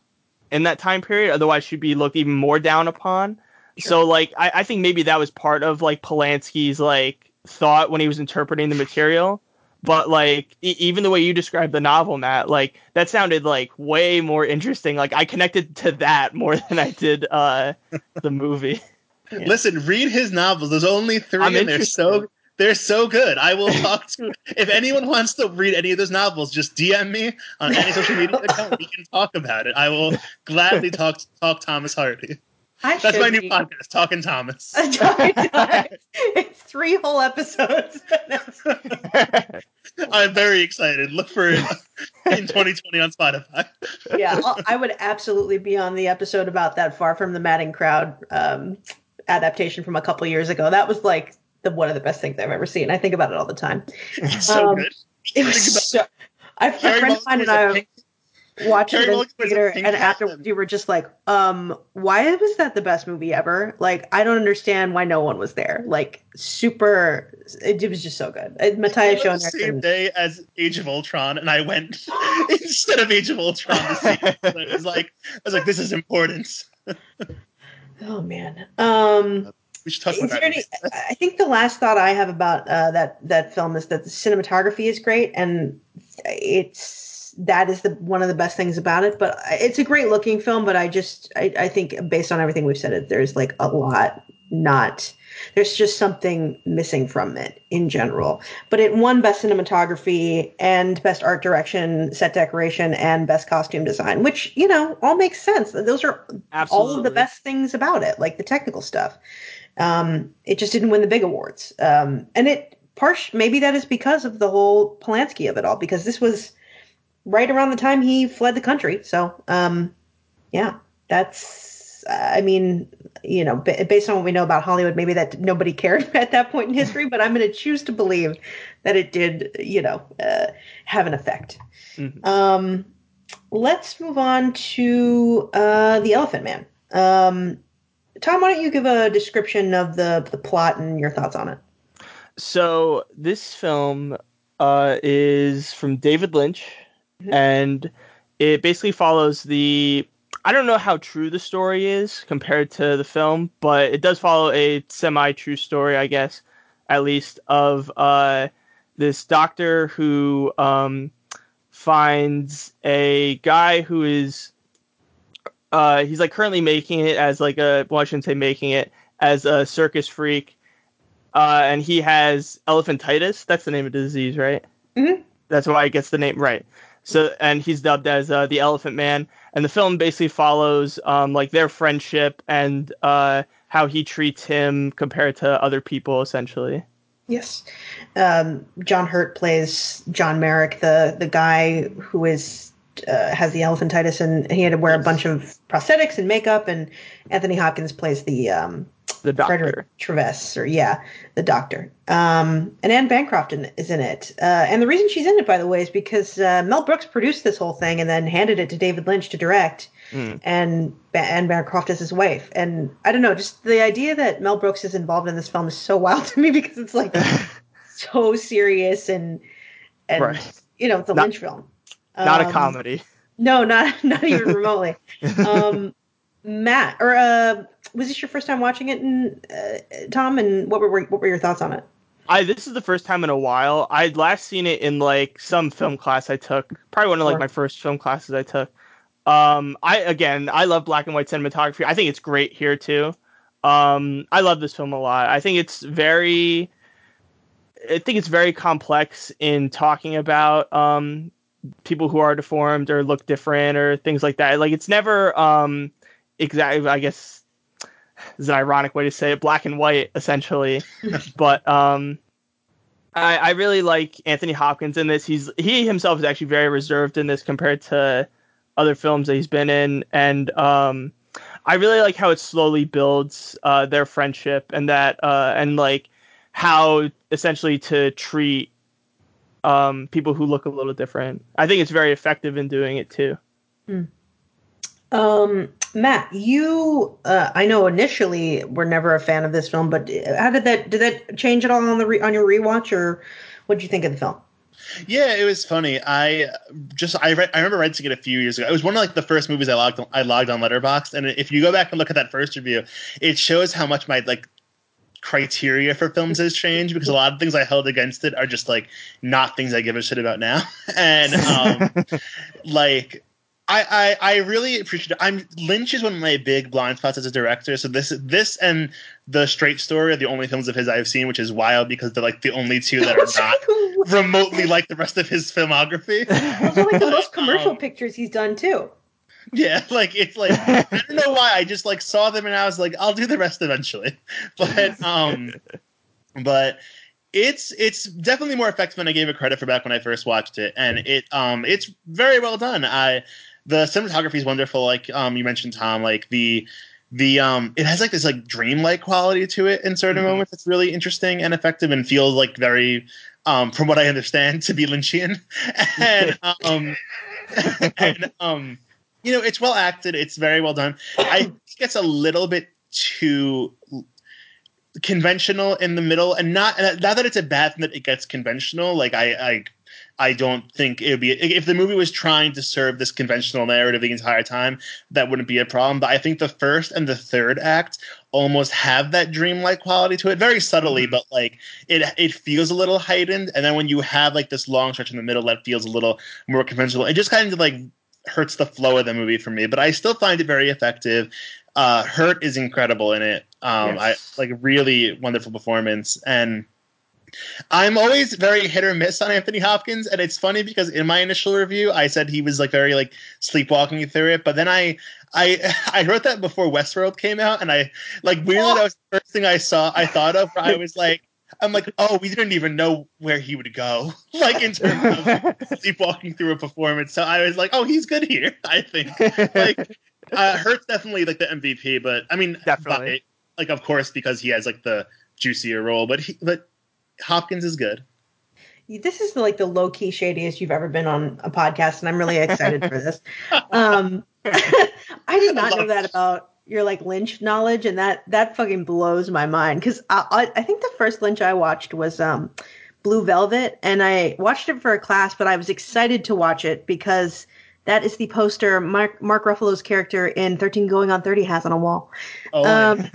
in that time period. Otherwise, she'd be looked even more down upon. Sure. So like I, I think maybe that was part of like Polanski's like thought when he was interpreting the material. But like e- even the way you described the novel, Matt, like that sounded like way more interesting. Like I connected to that more [laughs] than I did uh the movie. [laughs] Yeah. Listen, read his novels. There's only 3 I'm and they're so they're so good. I will [laughs] talk to if anyone wants to read any of those novels, just DM me on any social media account. We can talk about it. I will gladly talk talk Thomas Hardy. I That's my new be. podcast, Talking Thomas. [laughs] it's three whole episodes. [laughs] I'm very excited. Look for it in 2020 on Spotify. yeah, [laughs] I would absolutely be on the episode about that Far from the Madding Crowd um, adaptation from a couple years ago. That was like the one of the best things I've ever seen. I think about it all the time. It's so um, good. It was so, I, a friend of mine and I watched it in theater, and after you were just like, um, why was that the best movie ever? Like, I don't understand why no one was there. Like, super, it, it was just so good. Uh, Matthias Schoenaerts. The same day as Age of Ultron, and I went [laughs] instead of Age of Ultron to see it. it was like, I was like, this is important. [laughs] oh man. Um, we should talk about. Any, I think the last thought I have about uh, that that film is that the cinematography is great, and it's that is the one of the best things about it. But it's a great looking film. But I just I, I think based on everything we've said, it there's like a lot not there's just something missing from it in general. But it won best cinematography and best art direction, set decoration, and best costume design, which you know all makes sense. Those are Absolutely. all of the best things about it, like the technical stuff. Um, it just didn't win the big awards. Um, and it part maybe that is because of the whole Polanski of it all, because this was right around the time he fled the country. So um, yeah, that's I mean, you know, based on what we know about Hollywood, maybe that nobody cared [laughs] at that point in history, but I'm going to choose to believe that it did, you know, uh, have an effect. Mm-hmm. Um, let's move on to uh, the Elephant Man. Um, Tom, why don't you give a description of the the plot and your thoughts on it? So this film uh, is from David Lynch, mm-hmm. [laughs] and it basically follows the. I don't know how true the story is compared to the film, but it does follow a semi-true story, I guess, at least of uh, this doctor who um, finds a guy who is uh, he's like currently making it as like a well, I shouldn't say making it as a circus freak, uh, and he has elephantitis. That's the name of the disease, right? Mm-hmm. That's why I gets the name right. So, and he's dubbed as uh, the Elephant Man, and the film basically follows um, like their friendship and uh, how he treats him compared to other people, essentially. Yes, um, John Hurt plays John Merrick, the the guy who is uh, has the elephantitis and he had to wear a bunch of prosthetics and makeup. And Anthony Hopkins plays the um, the doctor. Frederick Treves, or yeah, the doctor. Um, and Anne Bancroft in, is in it. Uh, and the reason she's in it, by the way, is because uh, Mel Brooks produced this whole thing and then handed it to David Lynch to direct. Mm. And Anne Bancroft is his wife. And I don't know, just the idea that Mel Brooks is involved in this film is so wild to me [laughs] because it's like [laughs] so serious and and right. you know it's a Not- Lynch film. Not um, a comedy. No, not [laughs] not even remotely. um, Matt, or uh, was this your first time watching it, and uh, Tom? And what were what were your thoughts on it? I this is the first time in a while. I'd last seen it in like some film class I took, probably one of like my first film classes I took. Um, I again, I love black and white cinematography. I think it's great here too. Um, I love this film a lot. I think it's very, I think it's very complex in talking about um, people who are deformed or look different or things like that. Like it's never um exactly I guess is an ironic way to say it, black and white essentially. [laughs] but um I, I really like Anthony Hopkins in this. He's he himself is actually very reserved in this compared to other films that he's been in, and um, I really like how it slowly builds uh, their friendship and that uh, and like how essentially to treat um, people who look a little different. I think it's very effective in doing it too. Mm. Um, Matt, you, uh, I know initially were never a fan of this film, but how did that did that change at all on the re, on your rewatch, or what did you think of the film? Yeah, it was funny. I just I read, I remember renting it a few years ago. It was one of like the first movies I logged I logged on Letterboxd, and if you go back and look at that first review, it shows how much my like criteria for films has changed because a lot of things I held against it are just like not things I give a shit about now, [laughs] and um, like I, I, I really appreciate it. I'm Lynch is one of my big blind spots as a director. So this this and the Straight Story are the only films of his I've seen, which is wild because they're like the only two that [laughs] are not remotely like the rest of his filmography. [laughs] Those are like the most commercial um, pictures he's done too. Yeah, [laughs] like it's like I don't know why I just like saw them and I was like I'll do the rest eventually, but um, but it's it's definitely more effective than I gave it credit for back when I first watched it, and it um it's very well done. I the cinematography is wonderful. Like um, you mentioned, Tom, like the the um it has like this like dreamlike quality to it in certain mm-hmm. moments. It's really interesting and effective and feels like very um from what I understand [laughs] to be Lynchian. [laughs] and um [laughs] and um you know it's well acted. It's very well done. I think it's a little bit too conventional in the middle and not not that it's a bad thing that it gets conventional like i i I don't think it would be if the movie was trying to serve this conventional narrative the entire time, that wouldn't be a problem. But I think the first and the third act almost have that dreamlike quality to it, very subtly, mm-hmm. but like it it feels a little heightened. And then when you have like this long stretch in the middle that feels a little more conventional, it just kind of like hurts the flow of the movie for me. But I still find it very effective. Uh, Hurt is incredible in it. Um, yes. I like really wonderful performance and I'm always very hit or miss on Anthony Hopkins, and it's funny because in my initial review, I said he was like very like sleepwalking through it, but then I I [laughs] I wrote that before Westworld came out, and I like weirdly that was the first thing I saw I thought of. I was like. I'm like, oh, we didn't even know where he would go, [laughs] like in terms of [laughs] sleepwalking through a performance. So I was like, oh, he's good here. I think like uh, Hurt's definitely like the MVP, but I mean, definitely, by, like of course because he has like the juicier role, but he, but Hopkins is good. This is like the low key shadiest you've ever been on a podcast, and I'm really excited for this. Um, [laughs] I did not know that about your like Lynch knowledge, and that that fucking blows my mind. Because I, I, I think the first Lynch I watched was um, Blue Velvet, and I watched it for a class, but I was excited to watch it because that is the poster Mark, Mark Ruffalo's character in 13 Going on 30 has on a wall. Oh, um, [laughs]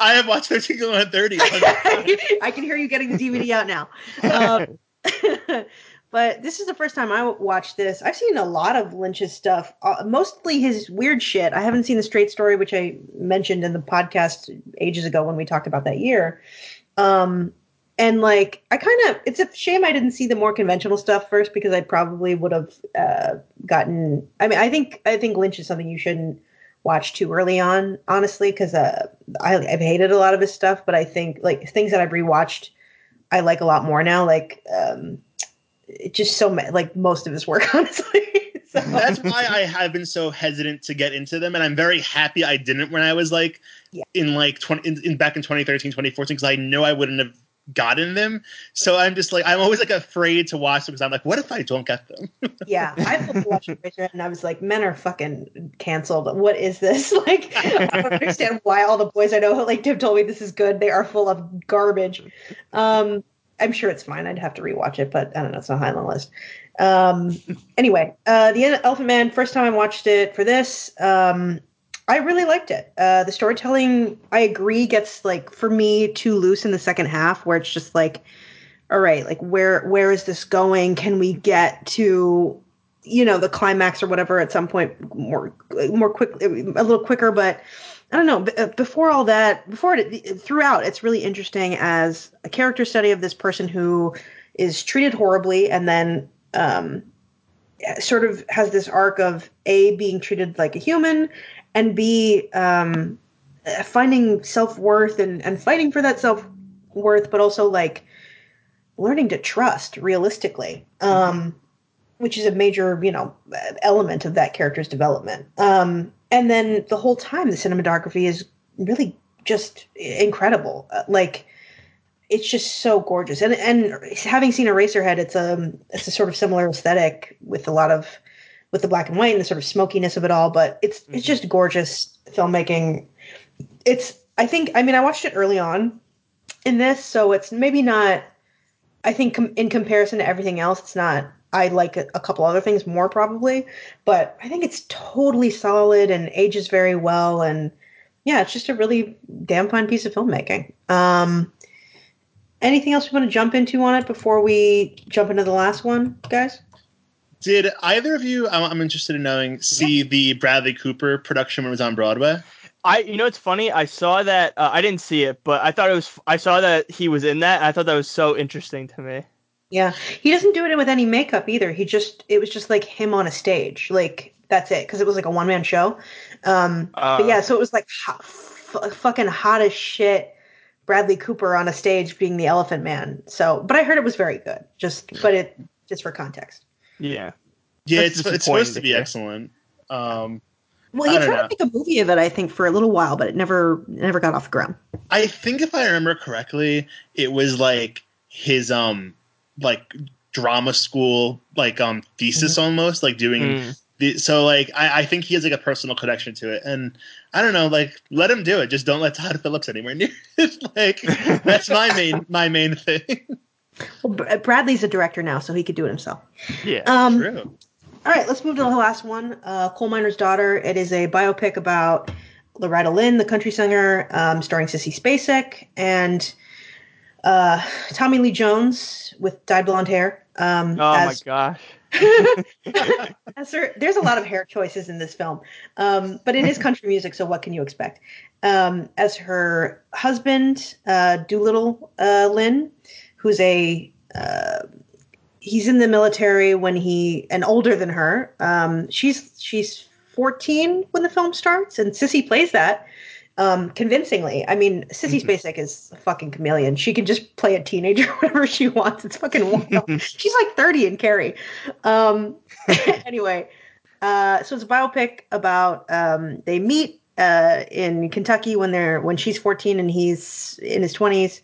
i have watched 13 Going on 30. [laughs] I can hear you getting the DVD out now. Um, [laughs] but this is the first time I watched this. I've seen a lot of Lynch's stuff, uh, mostly his weird shit. I haven't seen the Straight Story, which I mentioned in the podcast ages ago when we talked about that year. Um, and like I kind of it's a shame I didn't see the more conventional stuff first because I probably would have uh, gotten. I mean, I think I think Lynch is something you shouldn't watch too early on, honestly, because uh, I, have hated a lot of his stuff. But I think like things that I've rewatched, I like a lot more now. Like um, it just so like most of his work, [laughs] honestly. so. [laughs] That's why I have been so hesitant to get into them, and I'm very happy I didn't when I was like yeah. in like 20 in, in back in 2013 2014 because I know I wouldn't have gotten them. So I'm just like I'm always like afraid to watch them because I'm like, what if I don't get them? [laughs] yeah, I watched Eraserhead and I was like, men are fucking canceled. What is this? [laughs] Like, I don't understand why all the boys I know like Tim told me this is good. They are full of garbage. Um, I'm sure it's fine. I'd have to rewatch it, but I don't know. It's not high on the list. Um, anyway, uh, the Elephant Man. First time I watched it for this. Um, I really liked it. Uh, the storytelling, I agree, gets like for me too loose in the second half, where it's just like, all right, like where where is this going? Can we get to, you know, the climax or whatever at some point more more quick, a little quicker? But I don't know. Uh, before all that, before it throughout, it's really interesting as a character study of this person who is treated horribly and then um, sort of has this arc of a being treated like a human and be um, finding self worth and, and fighting for that self worth, but also like learning to trust realistically, um, which is a major, you know, element of that character's development. Um, and then the whole time, the cinematography is really just incredible. Uh, like, it's just so gorgeous. And and having seen Eraserhead, it's a um, it's a sort of similar aesthetic with a lot of with the black and white and the sort of smokiness of it all. But it's mm-hmm. it's just gorgeous filmmaking. It's I think I mean I watched it early on in this, so it's maybe not I think com- in comparison to everything else, it's not. I like a, a, couple other things more probably, but I think it's totally solid and ages very well. And yeah, it's just a really damn fine piece of filmmaking. Um, anything else we want to jump into on it before we jump into the last one, guys? Did either of you? I'm interested in knowing. See yeah. the Bradley Cooper production when it was on Broadway. I, you know, it's funny. I saw that. Uh, I didn't see it, but I thought it was. I saw that he was in that. I thought that was so interesting to me. Yeah, he doesn't do it with any makeup either. He just, it was just like him on a stage. Like that's it, because it was like a one man show. Um, uh, but yeah, so it was like hot, f- fucking hot as shit. Bradley Cooper on a stage being the Elephant Man. So, but I heard it was very good. Just, but it just for context. Yeah. Yeah, it's, it's supposed to be excellent. Um, well, he tried know. to make a movie of it, I think, for a little while, but it never never got off the ground. I think if I remember correctly, it was like his um like drama school like um thesis mm-hmm. almost like doing mm. the, so like I, I think he has like a personal connection to it and I don't know like let him do it just don't let Todd Phillips anywhere near [laughs] it like that's my main my main thing. Well, Bradley's a director now, so he could do it himself. Yeah, um, true. All right, let's move to the last one. Uh, Coal Miner's Daughter. It is a biopic about Loretta Lynn, the country singer, um, starring Sissy Spacek and uh, Tommy Lee Jones with dyed blonde hair. Um, oh as, my gosh. [laughs] her, there's a lot of hair choices in this film, um, but it is country music, so what can you expect? Um, as her husband, uh, Doolittle uh, Lynn, who's a uh, he's in the military when he and older than her. Um, she's she's 14 when the film starts, and Sissy plays that um, convincingly. I mean, Sissy mm-hmm. Spacek is a fucking chameleon. She can just play a teenager [laughs] whenever she wants. It's fucking wild. [laughs] She's like 30 in Carrie. Um, [laughs] anyway, uh, so it's a biopic about um, they meet uh, in Kentucky when they're when she's 14 and he's in his 20s.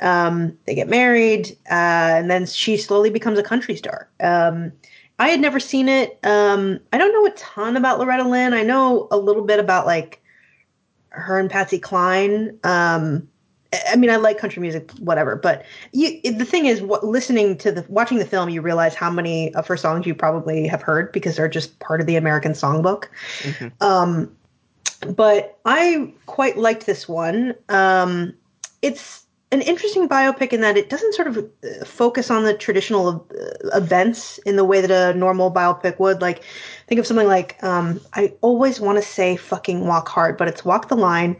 Um, they get married, uh, and then she slowly becomes a country star. Um, I had never seen it. Um, I don't know a ton about Loretta Lynn. I know a little bit about like her and Patsy Cline. Um, I mean, I like country music, whatever. But you, the thing is, what, listening to the, watching the film, you realize how many of her songs you probably have heard because they're just part of the American songbook. Mm-hmm. Um, but I quite liked this one. Um, it's an interesting biopic in that it doesn't sort of uh, focus on the traditional uh, events in the way that a normal biopic would. Like, think of something like um, I always want to say "fucking walk hard," but it's "walk the line."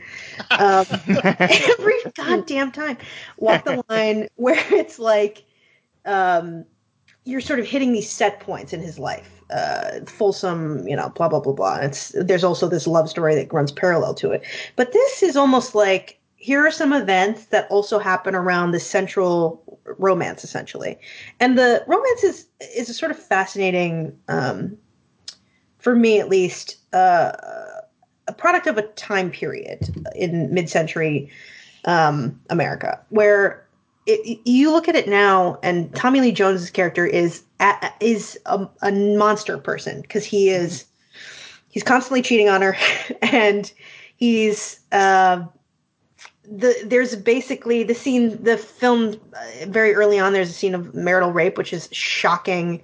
Um, [laughs] every goddamn time, walk the line, [laughs] where it's like um, you're sort of hitting these set points in his life. Uh, Folsom, you know, blah blah blah blah. It's there's also this love story that runs parallel to it, but this is almost like here are some events that also happen around the central romance essentially. And the romance is is a sort of fascinating um, for me at least uh, a product of a time period in mid-century um, america where it, you look at it now and tommy lee jones's character is is a, a monster person because he is he's constantly cheating on her [laughs] and he's uh, the there's basically the scene the film uh, very early on there's a scene of marital rape which is shocking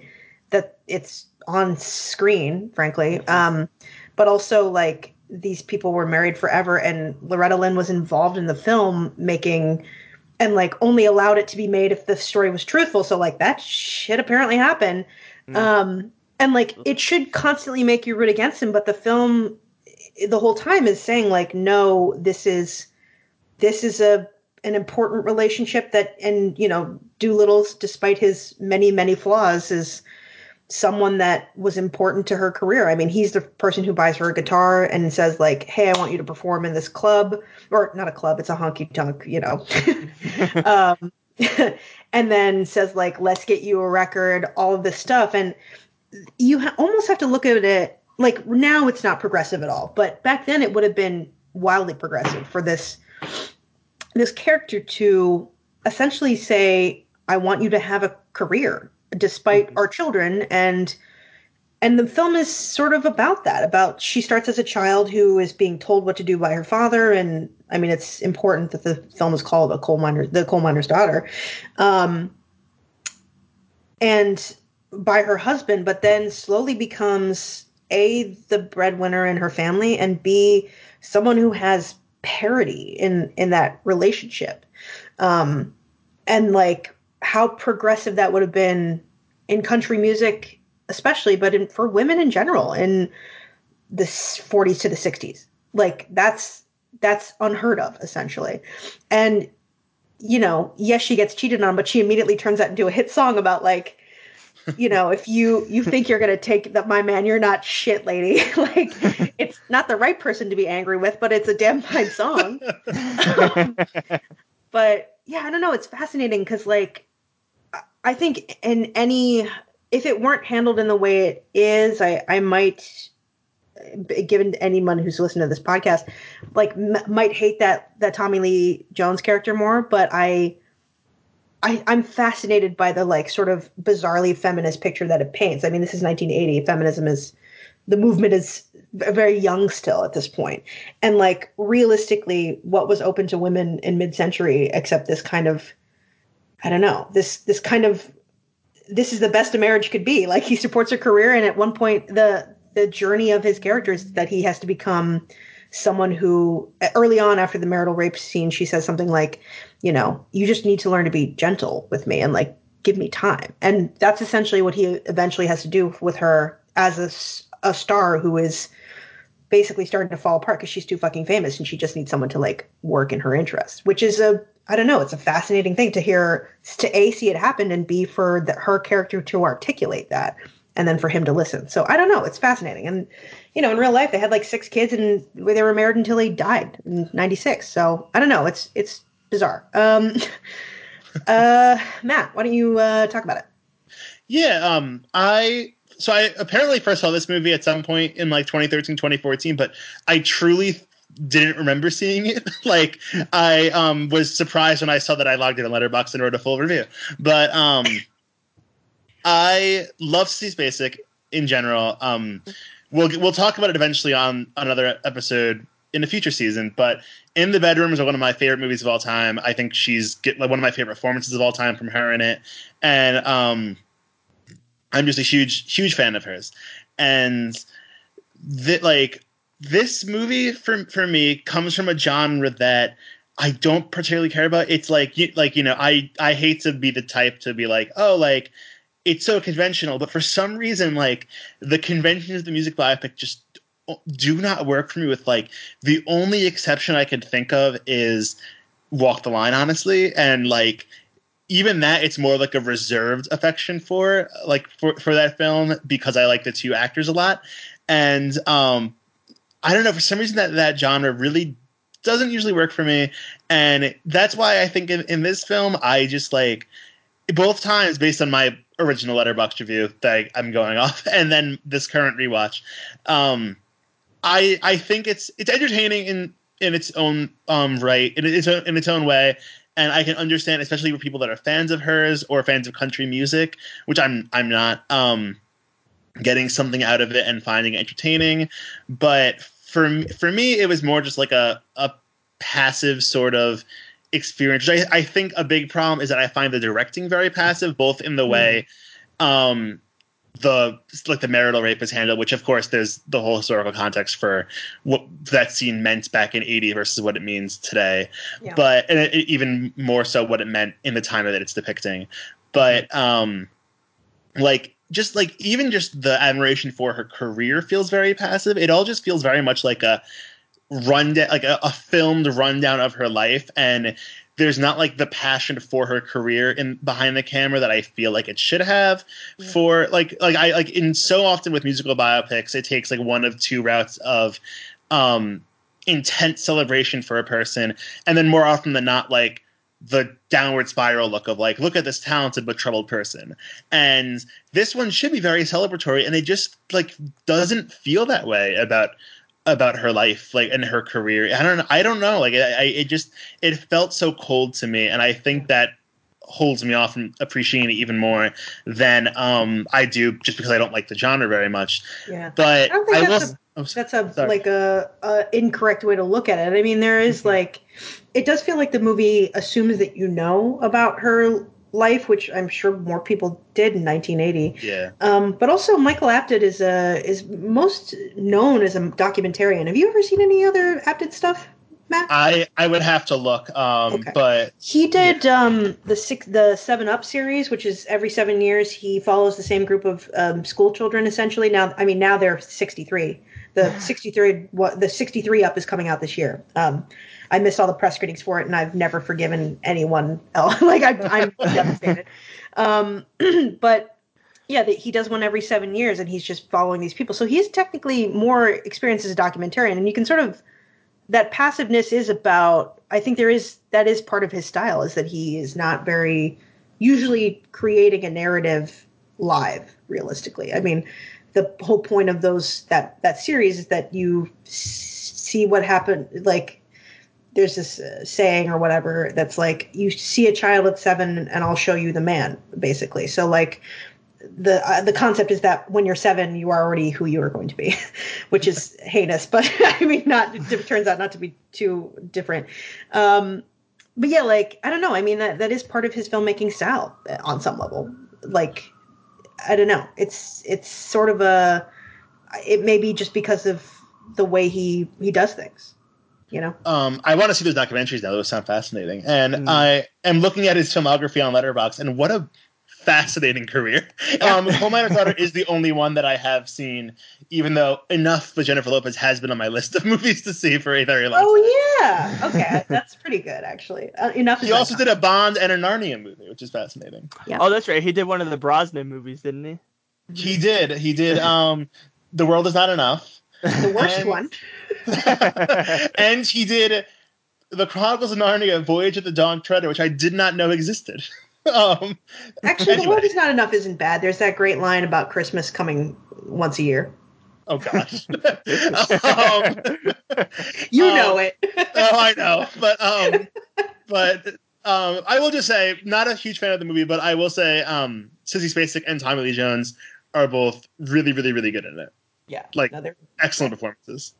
that it's on screen frankly mm-hmm. um, but also like these people were married forever and loretta lynn was involved in the film making and like only allowed it to be made if the story was truthful so like that shit apparently happened mm. um, and like it should constantly make you root against him but the film the whole time is saying like no this is this is a an important relationship that and you know doolittle's despite his many many flaws is someone that was important to her career. I mean he's the person who buys her a guitar and says like hey i want you to perform in this club or not a club it's a honky tonk you know. [laughs] [laughs] Um, [laughs] and then says like let's get you a record all of this stuff. And you ha- almost have to look at it like now it's not progressive at all but back then it would have been wildly progressive for this this character to essentially say, I want you to have a career despite mm-hmm. our children. And and the film is sort of about that about she starts as a child who is being told what to do by her father. And i mean it's important that the film is called a coal miner the coal miner's daughter. Um, and by her husband, but then slowly becomes a the breadwinner in her family, and b someone who has parity in in that relationship, um, and like how progressive that would have been in country music, especially, but in, for women in general in the 40s to the 60s. Like that's that's unheard of essentially, and you know, yes, she gets cheated on, but she immediately turns that into a hit song about like, you know, if you you think you're gonna take that my man, you're not shit, lady. [laughs] like, it's not the right person to be angry with, but it's a damn fine song. [laughs] but yeah, I don't know. It's fascinating because like, I think in any if it weren't handled in the way it is, I I might eh, given anyone who's listened to this podcast, like m- might hate that that Tommy Lee Jones character more, but I, I I'm fascinated by the like sort of bizarrely feminist picture that it paints. I mean, this is 1980. Feminism is the movement is very young still at this point. and like realistically, what was open to women in mid-century except this kind of, I don't know, this this kind of this is the best a marriage could be. Like he supports her career, and at one point the the journey of his characters that he has to become someone who early on after the marital rape scene she says something like you know you just need to learn to be gentle with me and like give me time and that's essentially what he eventually has to do with her as a, a star who is basically starting to fall apart because she's too fucking famous and she just needs someone to like work in her interests which is a i don't know it's a fascinating thing to hear to a see it happen and b for the, her character to articulate that and then for him to listen. So I don't know. It's fascinating. And, you know, in real life, they had like six kids and they were married until he died in 96. So I don't know. It's, it's bizarre. Um, [laughs] uh, Matt, why don't you uh, talk about it? Yeah. Um, I, so I apparently first saw this movie at some point in like 2013, 2014, but I truly didn't remember seeing it. [laughs] like I um was surprised when I saw that I logged in a Letterboxd and wrote a full review. But um I love Sissy Spacek in general. Um, we'll we'll talk about it eventually on another episode in a future season. But in the bedrooms are one of my favorite movies of all time. I think she's get, like one of my favorite performances of all time from her in it, and um, I'm just a huge huge fan of hers. And that like this movie for for me comes from a genre that I don't particularly care about. It's like you, like you know I I hate to be the type to be like oh like it's so conventional, but for some reason, like the conventions of the music biopic just do not work for me. With like the only exception I could think of is Walk the Line, honestly, and like even that, it's more like a reserved affection for like for for that film because I like the two actors a lot, and um, I don't know for some reason that that genre really doesn't usually work for me, and that's why I think in, in this film I just like both times based on my original Letterboxd review that I, am going off, [laughs] and then this current rewatch. Um, I I think it's it's entertaining in in its own um, right in its own, in its own way, and I can understand, especially for people that are fans of hers or fans of country music, which I'm I'm not. Um, getting something out of it and finding it entertaining, but for for me, it was more just like a a passive sort of experience. I, I, think a big problem is that I find the directing very passive, both in the mm. way um, the like the marital rape is handled, which of course there's the whole historical context for what that scene meant back in '80 versus what it means today, yeah. but and it, even more so what it meant in the time that it's depicting. But um, like just like even just the admiration for her career feels very passive. It all just feels very much like a rundown, like a, a filmed rundown of her life, and there's not like the passion for her career in behind the camera that I feel like it should have yeah. for like like I like in so often with musical biopics it takes like one of two routes of um intense celebration for a person and then more often than not like the downward spiral look of like look at this talented but troubled person and this one should be very celebratory and it just like doesn't feel that way about about her life like and her career i don't know i don't know like I, it just it felt so cold to me and i think that holds me off from appreciating it even more than um i do just because i don't like the genre very much yeah but i, I that's, will, a, oh, that's a sorry. like a, a, incorrect way to look at it i mean there is mm-hmm. like it does feel like the movie assumes that you know about her life, which I'm sure more people did in 1980. Yeah. Um, but also Michael Apted is a is most known as a documentarian. Have you ever seen any other Apted stuff? Matt? I I would have to look, um, okay. but he did yeah. um, the six the Seven Up series, which is every seven years he follows the same group of um, school children. Essentially, now I mean now they're sixty three. The sixty three what the sixty three Up is coming out this year. Um, I missed all the press screenings for it, and I've never forgiven anyone else. [laughs] like I, am [laughs] devastated. Um, [clears throat] but yeah, the, he does one every seven years, and he's just following these people. So he's technically more experienced as a documentarian, and you can sort of that passiveness is about i think there is that is part of his style is that he is not very usually creating a narrative live realistically i mean the whole point of those that that series is that you see what happened like there's this uh, saying or whatever that's like you see a child at seven and i'll show you the man basically so like the uh, the concept is that when you're seven, you are already who you are going to be, [laughs] which is [laughs] heinous. But [laughs] I mean, not it turns out not to be too different. Um, but yeah, like I don't know. I mean, that that is part of his filmmaking style uh, on some level. Like I don't know. It's it's sort of a. It may be just because of the way he he does things. You know. Um, I want to see those documentaries now. Those sound fascinating, and mm. I am looking at his filmography on Letterboxd, and what a fascinating [laughs] career. Um, Coal Miner's Daughter is the only one that I have seen, even though enough with Jennifer Lopez has been on my list of [laughs] movies to see for a very long oh, time. Oh yeah, okay, [laughs] that's pretty good actually. Uh, enough. He also did a Bond and a Narnia movie, which is fascinating. Yeah. Oh, that's right. He did one of the Brosnan movies, didn't he? He did. He did. Um, the world is not enough. The worst and, one. [laughs] and he did the Chronicles of Narnia: Voyage of the Dawn Treader, which I did not know existed. [laughs] um, Actually, anyway. the world is not enough isn't bad. There's that great line about Christmas coming once a year. Oh gosh, [laughs] um, you um, know it. oh, I know, but um, but um, I will just say, not a huge fan of the movie, but I will say, um, Sissy Spacek and Tommy Lee Jones are both really, really, really good in it. Yeah, like no, excellent performances.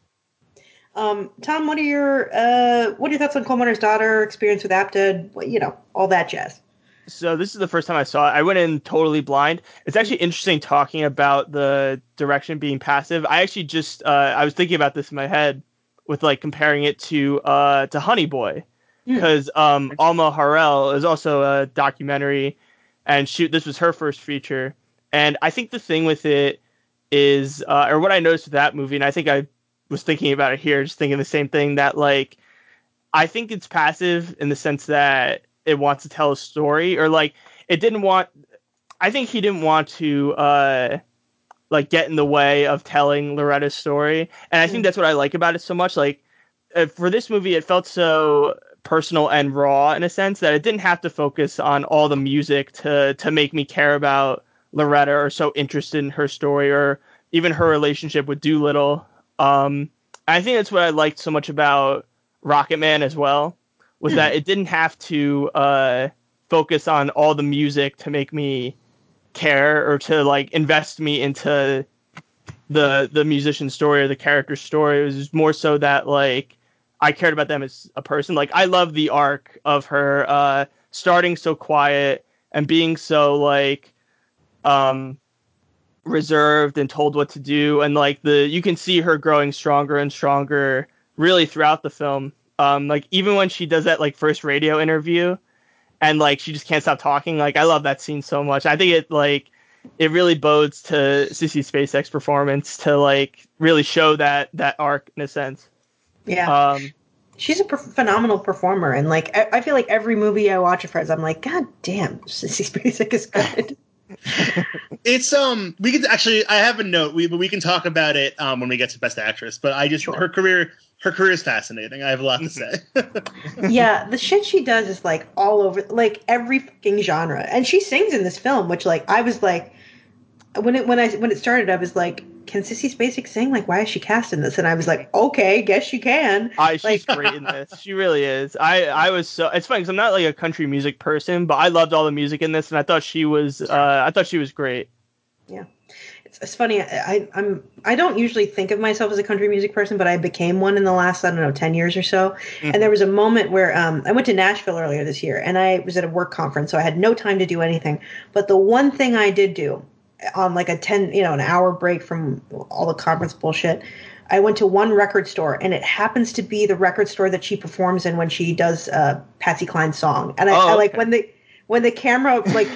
Um, Tom, what are your uh, what are your thoughts on Coal Miner's Daughter experience with Apted? You know, all that jazz so this is the first time I saw it. I went in totally blind. It's actually interesting talking about the direction being passive. I actually just uh, I was thinking about this in my head with like comparing it to uh, to Honey Boy because hmm. um, Alma Har'el is also a documentary, and shoot, this was her first feature. And I think the thing with it is, uh, or what I noticed with that movie, and I think I was thinking about it here, just thinking the same thing that like I think it's passive in the sense that it wants to tell a story or like it didn't want I think he didn't want to uh like get in the way of telling Loretta's story. And I think mm. that's what I like about it so much. Like uh, for this movie it felt so personal and raw in a sense that it didn't have to focus on all the music to to make me care about Loretta or so interested in her story or even her relationship with Doolittle. Um I think that's what I liked so much about Rocketman as well was that it didn't have to uh, focus on all the music to make me care or to like invest me into the the musician story or the character story. It was more so that like I cared about them as a person. Like I love the arc of her uh, starting so quiet and being so like um reserved and told what to do and like the you can see her growing stronger and stronger really throughout the film um, like even when she does that like first radio interview, and like she just can't stop talking. Like I love that scene so much. I think it like it really bodes to Sissy Spacek's performance to like really show that that arc in a sense. Yeah. Um, she's a per- phenomenal performer, and like I-, I, feel like every movie I watch of hers, I'm like, God damn, Sissy [laughs] Spacek is good. It's um we can actually I have a note we but we can talk about it um when we get to best actress but I just sure. her career her career is fascinating. I have a lot to say. [laughs] yeah, the shit she does is like all over, like every fucking genre, and she sings in this film, which like I was like, when it when I when it started, I was like, can Sissy Spacek sing? Like, why is she cast in this? And I was like, okay, guess she can. I, she's like, great in this. [laughs] She really is. I I was so it's funny because I'm not like a country music person, but I loved all the music in this, and I thought she was uh I thought she was great. Yeah it's, it's funny. I, I'm I don't usually think of myself as a country music person, but I became one in the last I don't know ten years or so. Mm-hmm. And there was a moment where um, I went to Nashville earlier this year, and I was at a work conference, so I had no time to do anything. But the one thing I did do on like a ten you know an hour break from all the conference bullshit. I went to one record store, and it happens to be the record store that she performs in when she does uh, Patsy Cline's song. And I, oh, I like when the when the camera like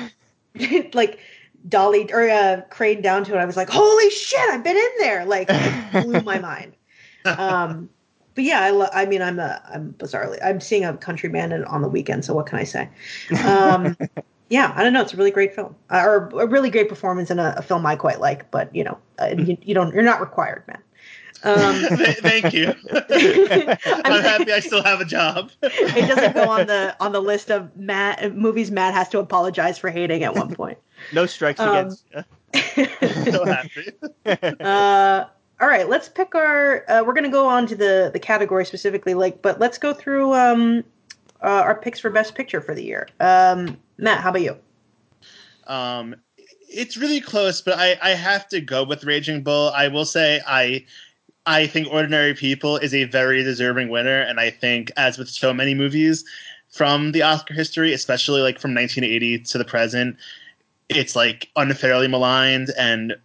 [laughs] like dolly or uh, craned down to it. I was like, holy shit, I've been in there. Like, blew my mind. [laughs] Um, but yeah, I, lo- I mean, I'm a, I'm bizarrely, I'm seeing a country band on the weekend. So what can I say? Um, [laughs] yeah, I don't know. It's a really great film, uh, or a really great performance in a, a, film I quite like. But you know, uh, you, you, don't, you're not required, man. Um, [laughs] Thank you. [laughs] [laughs] I'm happy I still have a job. it doesn't go on the on the list of Matt movies Matt has to apologize for hating at one point. No strikes um, against you. so happy. uh, all right, let's pick our. Uh, we're gonna go on to the the category specifically, like, but let's go through um, uh, our picks for best picture for the year. Um, Matt, how about you? Um, it's really close, but I I have to go with Raging Bull. I will say I I think Ordinary People is a very deserving winner, and I think, as with so many movies from the Oscar history, especially like from 1980 to the present, it's like unfairly maligned and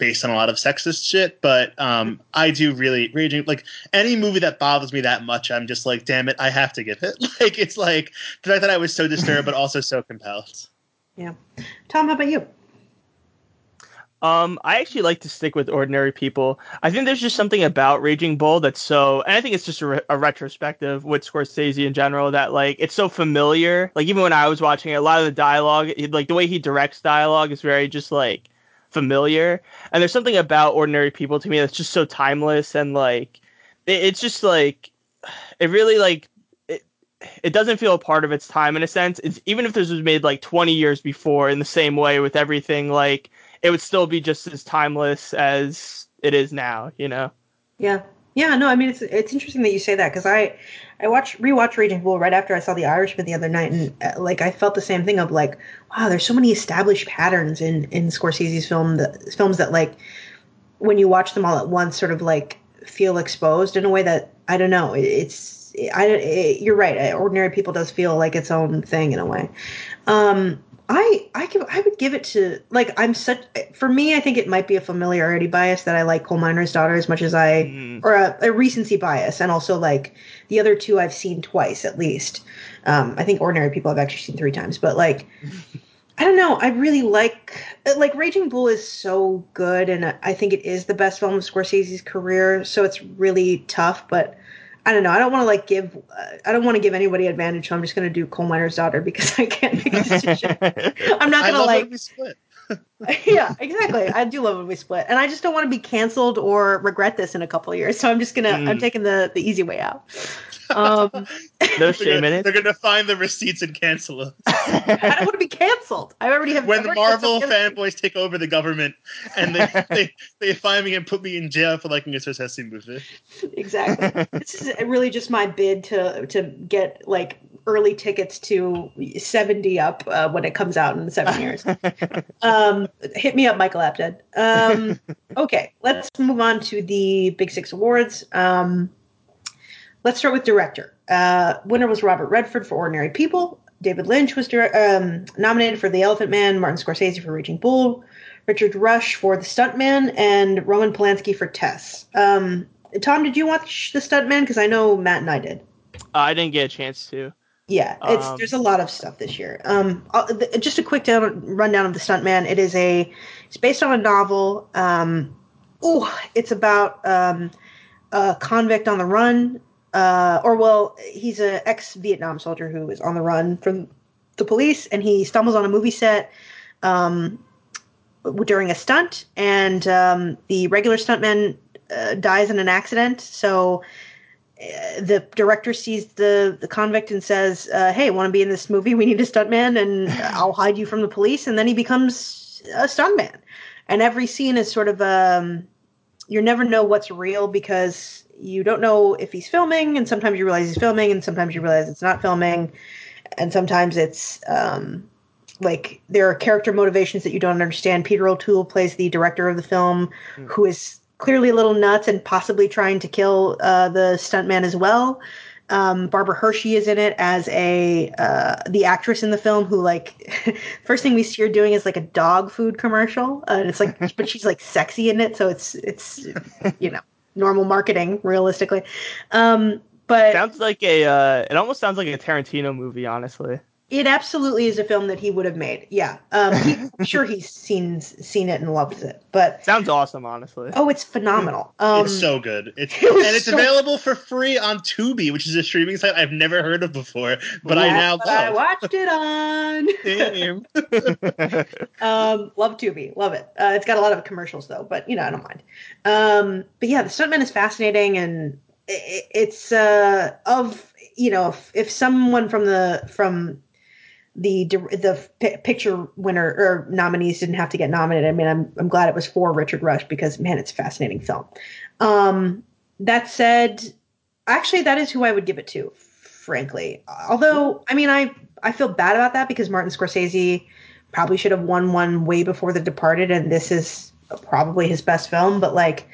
based on a lot of sexist shit. But um, I do really raging like any movie that bothers me that much. I'm just like, damn it, I have to give it. [laughs] Like it's like the fact that I was so disturbed, but also so compelled. Yeah, Tom, how about you? Um, I actually like to stick with ordinary people. I think there's just something about Raging Bull that's so, and I think it's just a, re- a, retrospective with Scorsese in general that like it's so familiar. Like even when I was watching it, a lot of the dialogue, like the way he directs dialogue, is very just like familiar. And there's something about ordinary people to me that's just so timeless and like it, it's just like it really like it, it doesn't feel a part of its time in a sense. It's even if this was made like 20 years before in the same way with everything like it would still be just as timeless as it is now, you know? Yeah. Yeah, no, I mean it's it's interesting that you say that because I I watched rewatched Raging Bull right after I saw The Irishman the other night, and uh, like I felt the same thing of like, wow, there's so many established patterns in in Scorsese's film, the films that like when you watch them all at once, sort of like feel exposed in a way that I don't know. It, it's I it, you're right. Ordinary People does feel like its own thing in a way. Um, I I give I would give it to like I'm such for me I think it might be a familiarity bias that I like Coal Miner's Daughter as much as I mm. or a, a, recency bias and also like the other two I've seen twice at least. Um, I think Ordinary People I've actually seen three times, but like [laughs] I don't know I really like like Raging Bull is so good and I think it is the best film of Scorsese's career, so it's really tough, but I don't know. I don't want to like give. Uh, I don't want to give anybody advantage. So I'm just going to do coal miner's daughter because [laughs] I can't make a decision. [laughs] I'm not going to like. split. [laughs] yeah, exactly. I do love when we split, and I just don't want to be canceled or regret this in a couple of years. So I'm just gonna. Mm. I'm taking the the easy way out. Um, [laughs] no shame in it. They're gonna find the receipts and cancel it. [laughs] I don't want to be canceled. I already have. When the Marvel fanboys take over the government and they, they they find me and put me in jail for liking a Scorsese movie. Exactly. this is really just my bid to to get like early tickets to 70 up uh, when it comes out in seven years. [laughs] um, hit me up, Michael Apted. Um, [laughs] okay, let's move on to the Big Six Awards. Um, Let's start with director. Uh, winner was Robert Redford for Ordinary People. David Lynch was um, nominated for The Elephant Man. Martin Scorsese for Raging Bull. Richard Rush for The Stuntman, and Roman Polanski for Tess. Um, Tom, did you watch The Stuntman? Because I know Matt and I did. Uh, I didn't get a chance to. Yeah, it's um, there's a lot of stuff this year. Um, just a quick down, rundown of the Stuntman. It is a it's based on a novel. Um, oh, it's about um, a convict on the run uh, or well, he's an ex-Vietnam soldier who is on the run from the police, and he stumbles on a movie set um, during a stunt, and um, the regular stuntman uh, dies in an accident. So the director sees the the convict and says, uh, "Hey, want to be in this movie? We need a stuntman, and [laughs] I'll hide you from the police." And then he becomes a stuntman, and every scene is sort of um, you never know what's real because you don't know if he's filming, and sometimes you realize he's filming, and sometimes you realize it's not filming, and sometimes it's um, like there are character motivations that you don't understand. Peter O'Toole plays the director of the film, mm. who is clearly a little nuts and possibly trying to kill uh, the stuntman as well. Um, Barbara Hershey is in it as a uh, the actress in the film who like [laughs] first thing we see her doing is like a dog food commercial, uh, and it's like but she's like sexy in it, so it's it's you know normal marketing realistically. Um, but sounds like a uh, it almost sounds like a Tarantino movie, honestly. It absolutely is a film that he would have made. Yeah, um, he, [laughs] I'm sure he's seen seen it and loves it. But sounds awesome, honestly. Oh, it's phenomenal. Um, it's so good. It's [laughs] it and it's so available for free on Tubi, which is a streaming site I've never heard of before, but yeah, I now but love. I watched it on. [laughs] Damn. um, love Tubi, love it. Uh, it's got a lot of commercials though, but you know I don't mind. Um, but yeah, the stuntman is fascinating and it, it's uh, of you know if, if someone from the from the the p- picture winner or nominees didn't have to get nominated. I mean, I'm I'm glad it was for Richard Rush because man, it's a fascinating film. Um, that said, actually, that is who I would give it to. Frankly, although I mean, I I feel bad about that because Martin Scorsese probably should have won one way before The Departed, and this is probably his best film. But like,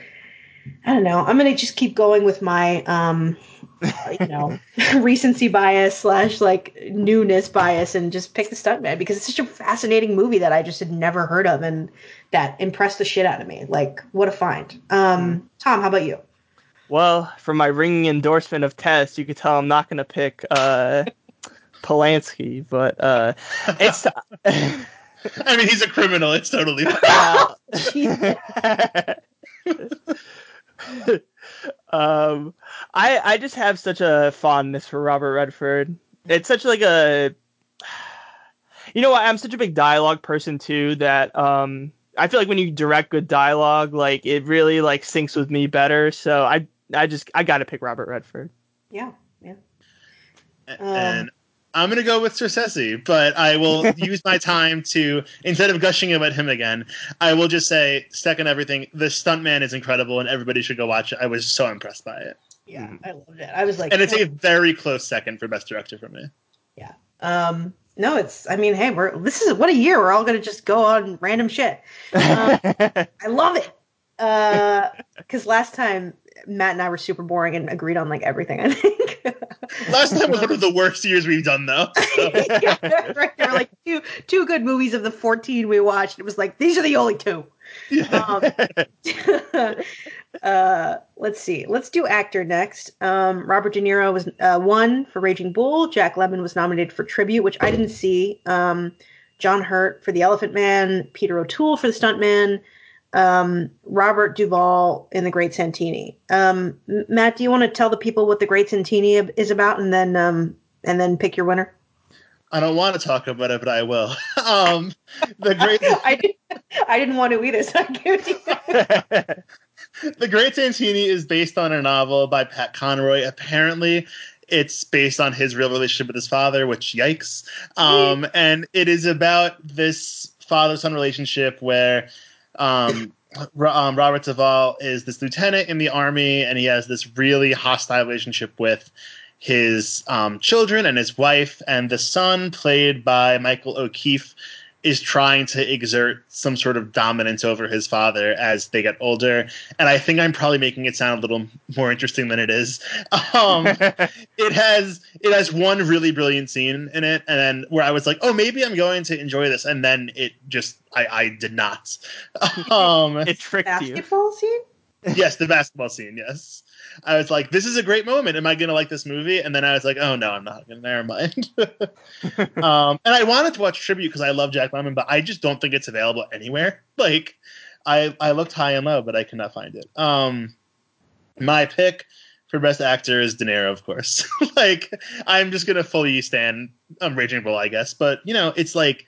I don't know. I'm gonna just keep going with my um you know [laughs] recency bias slash like newness bias and just pick the stuntman because it's such a fascinating movie that I just had never heard of and that impressed the shit out of me. Like what a find. Um, Tom, how about you? Well, for my ringing endorsement of Tess, you could tell I'm not going to pick uh, Polanski, but uh, it's. [laughs] I mean, he's a criminal. It's totally. [laughs] um, I I just have such a fondness for Robert Redford. It's such like a, you know what? I'm such a big dialogue person too that um I feel like when you direct good dialogue, like it really like syncs with me better. So I I just I got to pick Robert Redford. Yeah, yeah. And I'm gonna go with Scorsese, but I will [laughs] use my time to instead of gushing about him again, I will just say second everything. The stuntman is incredible, and everybody should go watch it. I was so impressed by it. Yeah, mm. I loved it. I was like, and it's a very close second for best director for me. Yeah. Um. No, it's. I mean, hey, we're this is what a year. We're all gonna just go on random shit. Um, [laughs] I love it. Uh, because last time Matt and I were super boring and agreed on like everything. I think [laughs] last time was one of the worst years we've done though. So. [laughs] yeah, right. There were like two two good movies of the fourteen we watched. It was like these are the only two. Um, [laughs] [laughs] uh, let's see. Let's do actor next. Um, Robert De Niro was uh, won for Raging Bull. Jack Lemmon was nominated for Tribute, which I didn't see. Um, John Hurt for The Elephant Man. Peter O'Toole for The Stuntman um, Robert Duvall in The Great Santini. Um, Matt, do you want to tell the people what The Great Santini is about, and then um, and then pick your winner? I don't want to talk about it, but I will. [laughs] um, the Great. [laughs] I, didn't, I didn't want to either, so I give it [laughs] The Great Santini is based on a novel by Pat Conroy. Apparently, it's based on his real relationship with his father, which yikes. Um, and it is about this father son relationship where um, um, Robert Duvall is this lieutenant in the army, and he has this really hostile relationship with his um, children and his wife. And the son, played by Michael O'Keefe, is trying to exert some sort of dominance over his father as they get older. And I think I'm probably making it sound a little more interesting than it is. [laughs] Um, [laughs] it has it has one really brilliant scene in it, and then where I was like, oh, maybe I'm going to enjoy this, and then it just I, I did not. [laughs] Um, it tricked basketball you. Basketball scene. Yes, the basketball scene. Yes. I was like, this is a great moment. Am I going to like this movie? And then I was like, oh no, I'm not. Never mind. [laughs] um, and I wanted to watch Tribute because I love Jack Lemmon, but I just don't think it's available anywhere. [laughs] Like, I I looked high and low, but I could not find it. Um, my pick for best actor is De Niro, of course. [laughs] like, I'm just gonna fully stand um, Raging Bull, I guess. But you know, it's like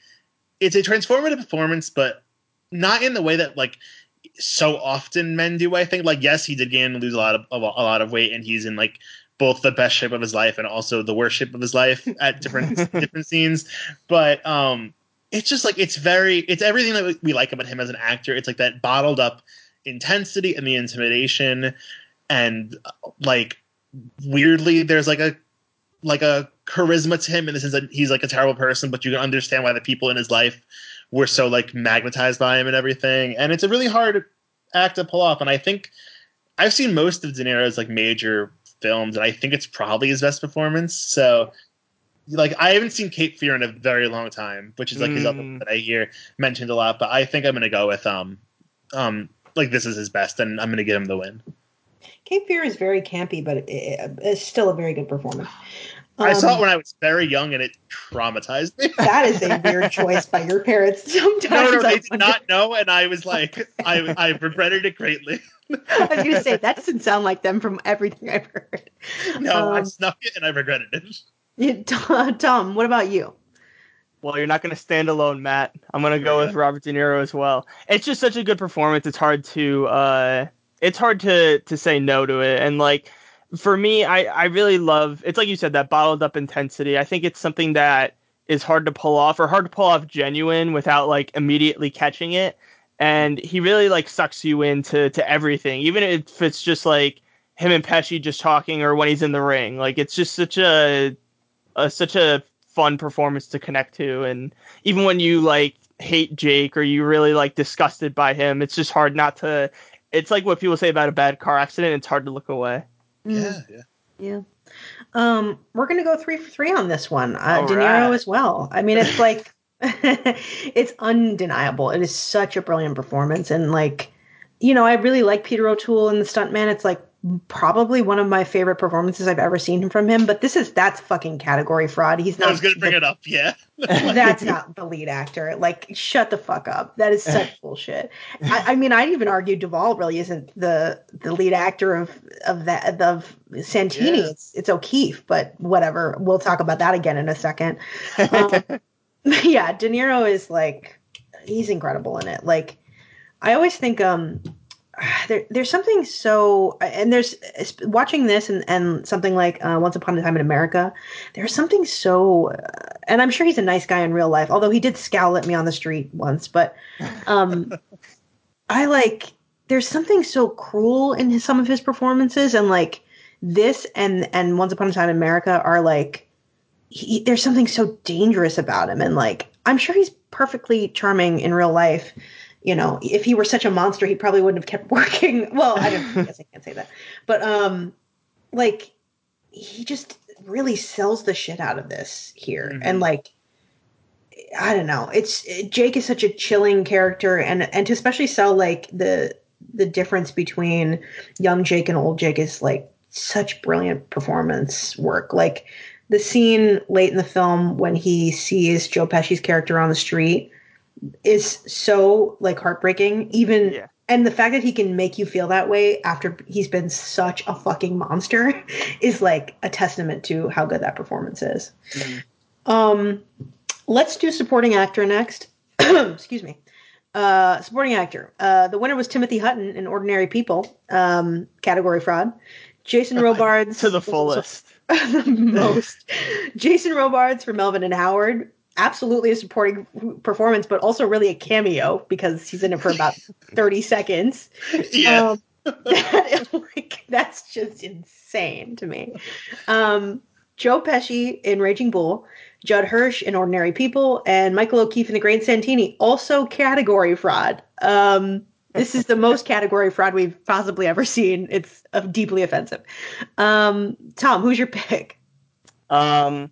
it's a transformative performance, but not in the way that like so often men do. I think like yes, he did gain and lose a lot of a lot of weight, and he's in like both the best shape of his life and also the worst shape of his life [laughs] at different different scenes. But um, it's just like it's very it's everything that we like about him as an actor. It's like that bottled up intensity and the intimidation, and like weirdly, there's like a like a charisma to him in the sense that he's like a terrible person, but you can understand why the people in his life were so like magnetized by him and everything. And it's a really hard act to pull off. And I think I've seen most of De Niro's like major films, and I think it's probably his best performance. So like I haven't seen Cape Fear in a very long time, which is like mm. his other mm. that I hear mentioned a lot. But I think I'm gonna go with um um like this is his best, and I'm gonna give him the win. Cape Fear is very campy, but it's still a very good performance. Um, I saw it um, when I was very young, and it traumatized me. [laughs] That is a [laughs] weird choice by your parents. [laughs] Sometimes no, no, they did not know, and I was like, I, I regretted it greatly. I was going to say that doesn't sound like them from everything I've heard. No, um, I snuck it, and I regretted it. Yeah, Tom, what about you? Well, you're not going to stand alone, Matt. I'm going to go yeah. with Robert De Niro as well. It's just such a good performance. It's hard to uh, it's hard to to say no to it. And like for me, I I really love. It's like you said that bottled up intensity. I think it's something that is hard to pull off or hard to pull off genuine without like immediately catching it. And he really like sucks you into to everything, even if it's just like him and Pesci just talking or when he's in the ring. Like it's just such a a, such a fun performance to connect to. And even when you like hate Jake or you really like disgusted by him, it's just hard not to. It's like what people say about a bad car accident. It's hard to look away. Mm. Yeah, yeah, yeah. Um, we're gonna go three for three on this one. Uh, De Niro right. as well. I mean, it's like [laughs] it's undeniable. It is such a brilliant performance, and like, you know, I really like Peter O'Toole in The Stuntman. It's like probably one of my favorite performances I've ever seen from him. But this is that's fucking category fraud. He's not. I was gonna bring the, it up. Yeah, [laughs] that's not the lead actor. Like, shut the fuck up. That is such [laughs] bullshit. I, I, mean, I'd even argue Duvall really isn't the the lead actor of of that of Santini. Yeah. It's it's O'Keefe, but whatever. We'll talk about that again in a second. Um, [laughs] yeah, De Niro is like he's incredible in it. Like, I always think um [sighs] there, there's something so and there's watching this and, and something like uh, once upon a time in america there's something so uh, and i'm sure he's a nice guy in real life although he did scowl at me on the street once but [laughs] um i like there's something so cruel in his, some of his performances and like this and and once upon a time in america are like he, there's something so dangerous about him and like i'm sure he's perfectly charming in real life you know, if he were such a monster, he probably wouldn't have kept [laughs] working. Well, I don't I guess I can't say that. But um like he just really sells the shit out of this here. Mm-hmm. And like I don't know. It's Jake is such a chilling character and and to especially sell like the the difference between young Jake and old Jake is like such brilliant performance work. Like the scene late in the film when he sees Joe Pesci's character on the street is so like heartbreaking even yeah. and the fact that he can make you feel that way after he's been such a fucking monster [laughs] is like a testament to how good that performance is. Mm-hmm. um let's do supporting actor next. [clears throat] Excuse me. Uh supporting actor. Uh the winner was timothy hutton in ordinary people um category fraud. Jason [laughs] robards to the fullest. [laughs] The most. Jason robards for melvin and howard absolutely a supporting performance, but also really a cameo because he's in it for about [laughs] 30 seconds. Yeah. Um, that, [laughs] [laughs] like, that's just insane to me. Um, Joe Pesci in Raging Bull, Judd Hirsch in Ordinary People, and Michael O'Keefe in The Great Santini, also category fraud. Um, this is the most category fraud we've possibly ever seen. It's uh, deeply offensive. Um, Tom, who's your pick? Um,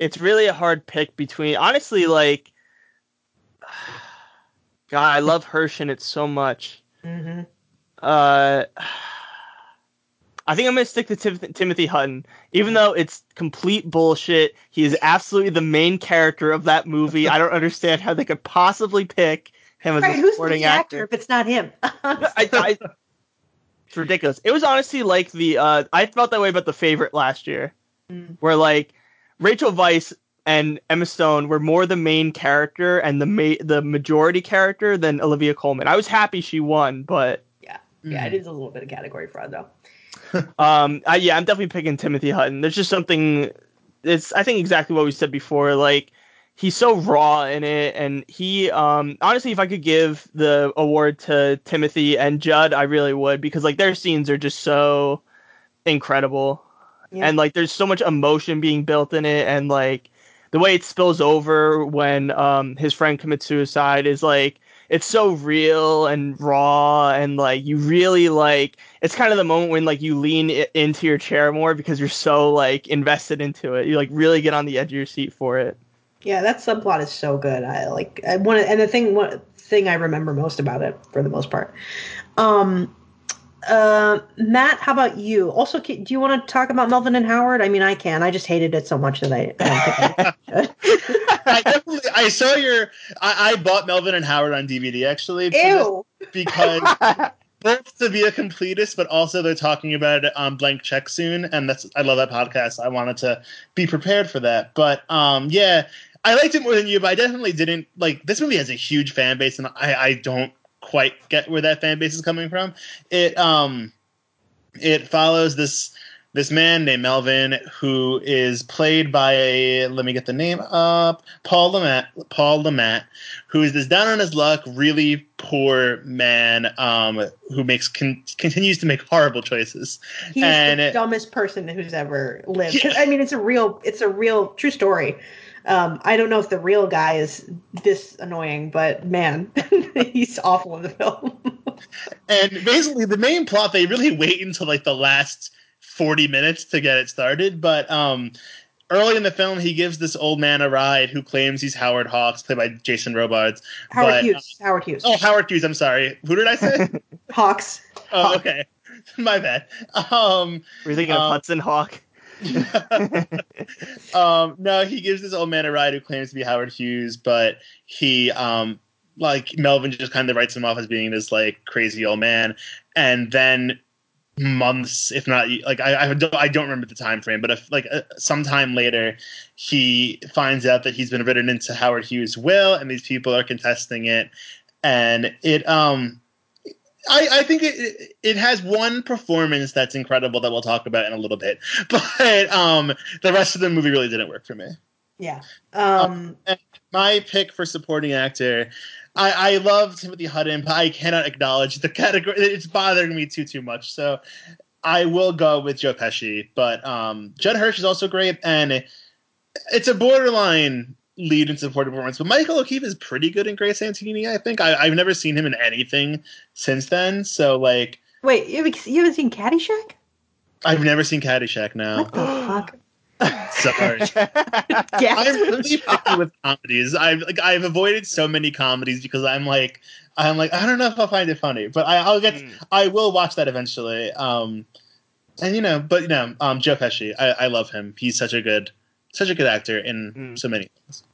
it's really a hard pick between honestly like [sighs] God, I love Hirsch in it so much. Mm-hmm. Uh, I think I'm gonna stick to Tim- Timothy Hutton, even though it's complete bullshit. He is absolutely the main character of that movie. I don't understand how they could possibly pick him as right, a supporting actor. actor if it's not him. [laughs] I, I, it's ridiculous. It was honestly like the uh, I felt that way about the favorite last year, mm. where like Rachel Weisz and Emma Stone were more the main character and the ma- the majority character than Olivia Colman. I was happy she won, but yeah, yeah, mm. it is a little bit of category fraud though. [laughs] [laughs] um, I, yeah, I'm definitely picking Timothy Hutton. There's just something. It's I think exactly what we said before. Like he's so raw in it, and he um honestly, if I could give the award to Timothy and Judd, I really would because like their scenes are just so incredible yeah. and like there's so much emotion being built in it, and like the way it spills over when um his friend commits suicide is like it's so real and raw and like you really like it's kind of the moment when like you lean into your chair more because you're so like invested into it. You like really get on the edge of your seat for it. Yeah that subplot is so good. I like i want and the thing one thing i remember most about it for the most part um uh, Matt, how about you? Also, do you want to talk about Melvin and Howard? I mean, I can. I just hated it so much that I. I, [laughs] I, definitely. I saw your. I, I, bought Melvin and Howard on DVD actually. Ew. Because [laughs] both to be a completist, but also they're talking about it on Blank Check soon, and that's. I love that podcast. I wanted to be prepared for that, but um, yeah. I liked it more than you, but I definitely didn't like. This movie has a huge fan base, and I, I don't quite get where that fan base is coming from. It um it follows this this man named Melvin who is played by a let me get the name up Paul Le Mat Paul Le Mat who is this down on his luck really poor man um, who makes con- continues to make horrible choices he's and the dumbest person who's ever lived yeah. I mean it's a real it's a real true story um, I don't know if the real guy is this annoying, but man, [laughs] he's awful in the film. and basically, the main plot they really wait until like the last forty minutes to get it started. But um, early in the film, he gives this old man a ride who claims he's Howard Hawks, played by Jason Robards. Howard but, Hughes. Uh, Howard Hughes. Oh, Howard Hughes. I'm sorry. Who did I say? [laughs] Hawks. Oh, Hawk. okay. [laughs] My bad. Um, We're thinking um, of Hudson Hawk. [laughs] um, no, he gives this old man a ride who claims to be Howard Hughes, but he, um, like Melvin, just kind of writes him off as being this like crazy old man, and then months, if not like I, I don't, I don't remember the time frame, but if like uh, sometime later, he finds out that he's been written into Howard Hughes' will, and these people are contesting it, and it um I, I think it it has one performance that's incredible that we'll talk about in a little bit, [laughs] but um, the rest of the movie really didn't work for me. Yeah. Um, um my pick for supporting actor, I, I love Timothy Hutton, but I cannot acknowledge the category. It's bothering me too too much. So I will go with Joe Pesci, but um, Judd Hirsch is also great, and it's a borderline lead and supporting performance. But Michael O'Keefe is pretty good in Great Santini. I think I, have never seen him in anything since then. So like, wait, you haven't, you haven't seen Caddyshack? I've never seen Caddyshack. Now, what the fuck? [gasps] Sorry, [laughs] I'm really picky with comedies. I've like I've avoided so many comedies because I'm like I'm like I don't know if I'll find it funny, but I, will get mm. I will watch that eventually. Um, and you know, but you know, um, Joe Pesci, I, I love him. He's such a good such a good actor in mm. so many things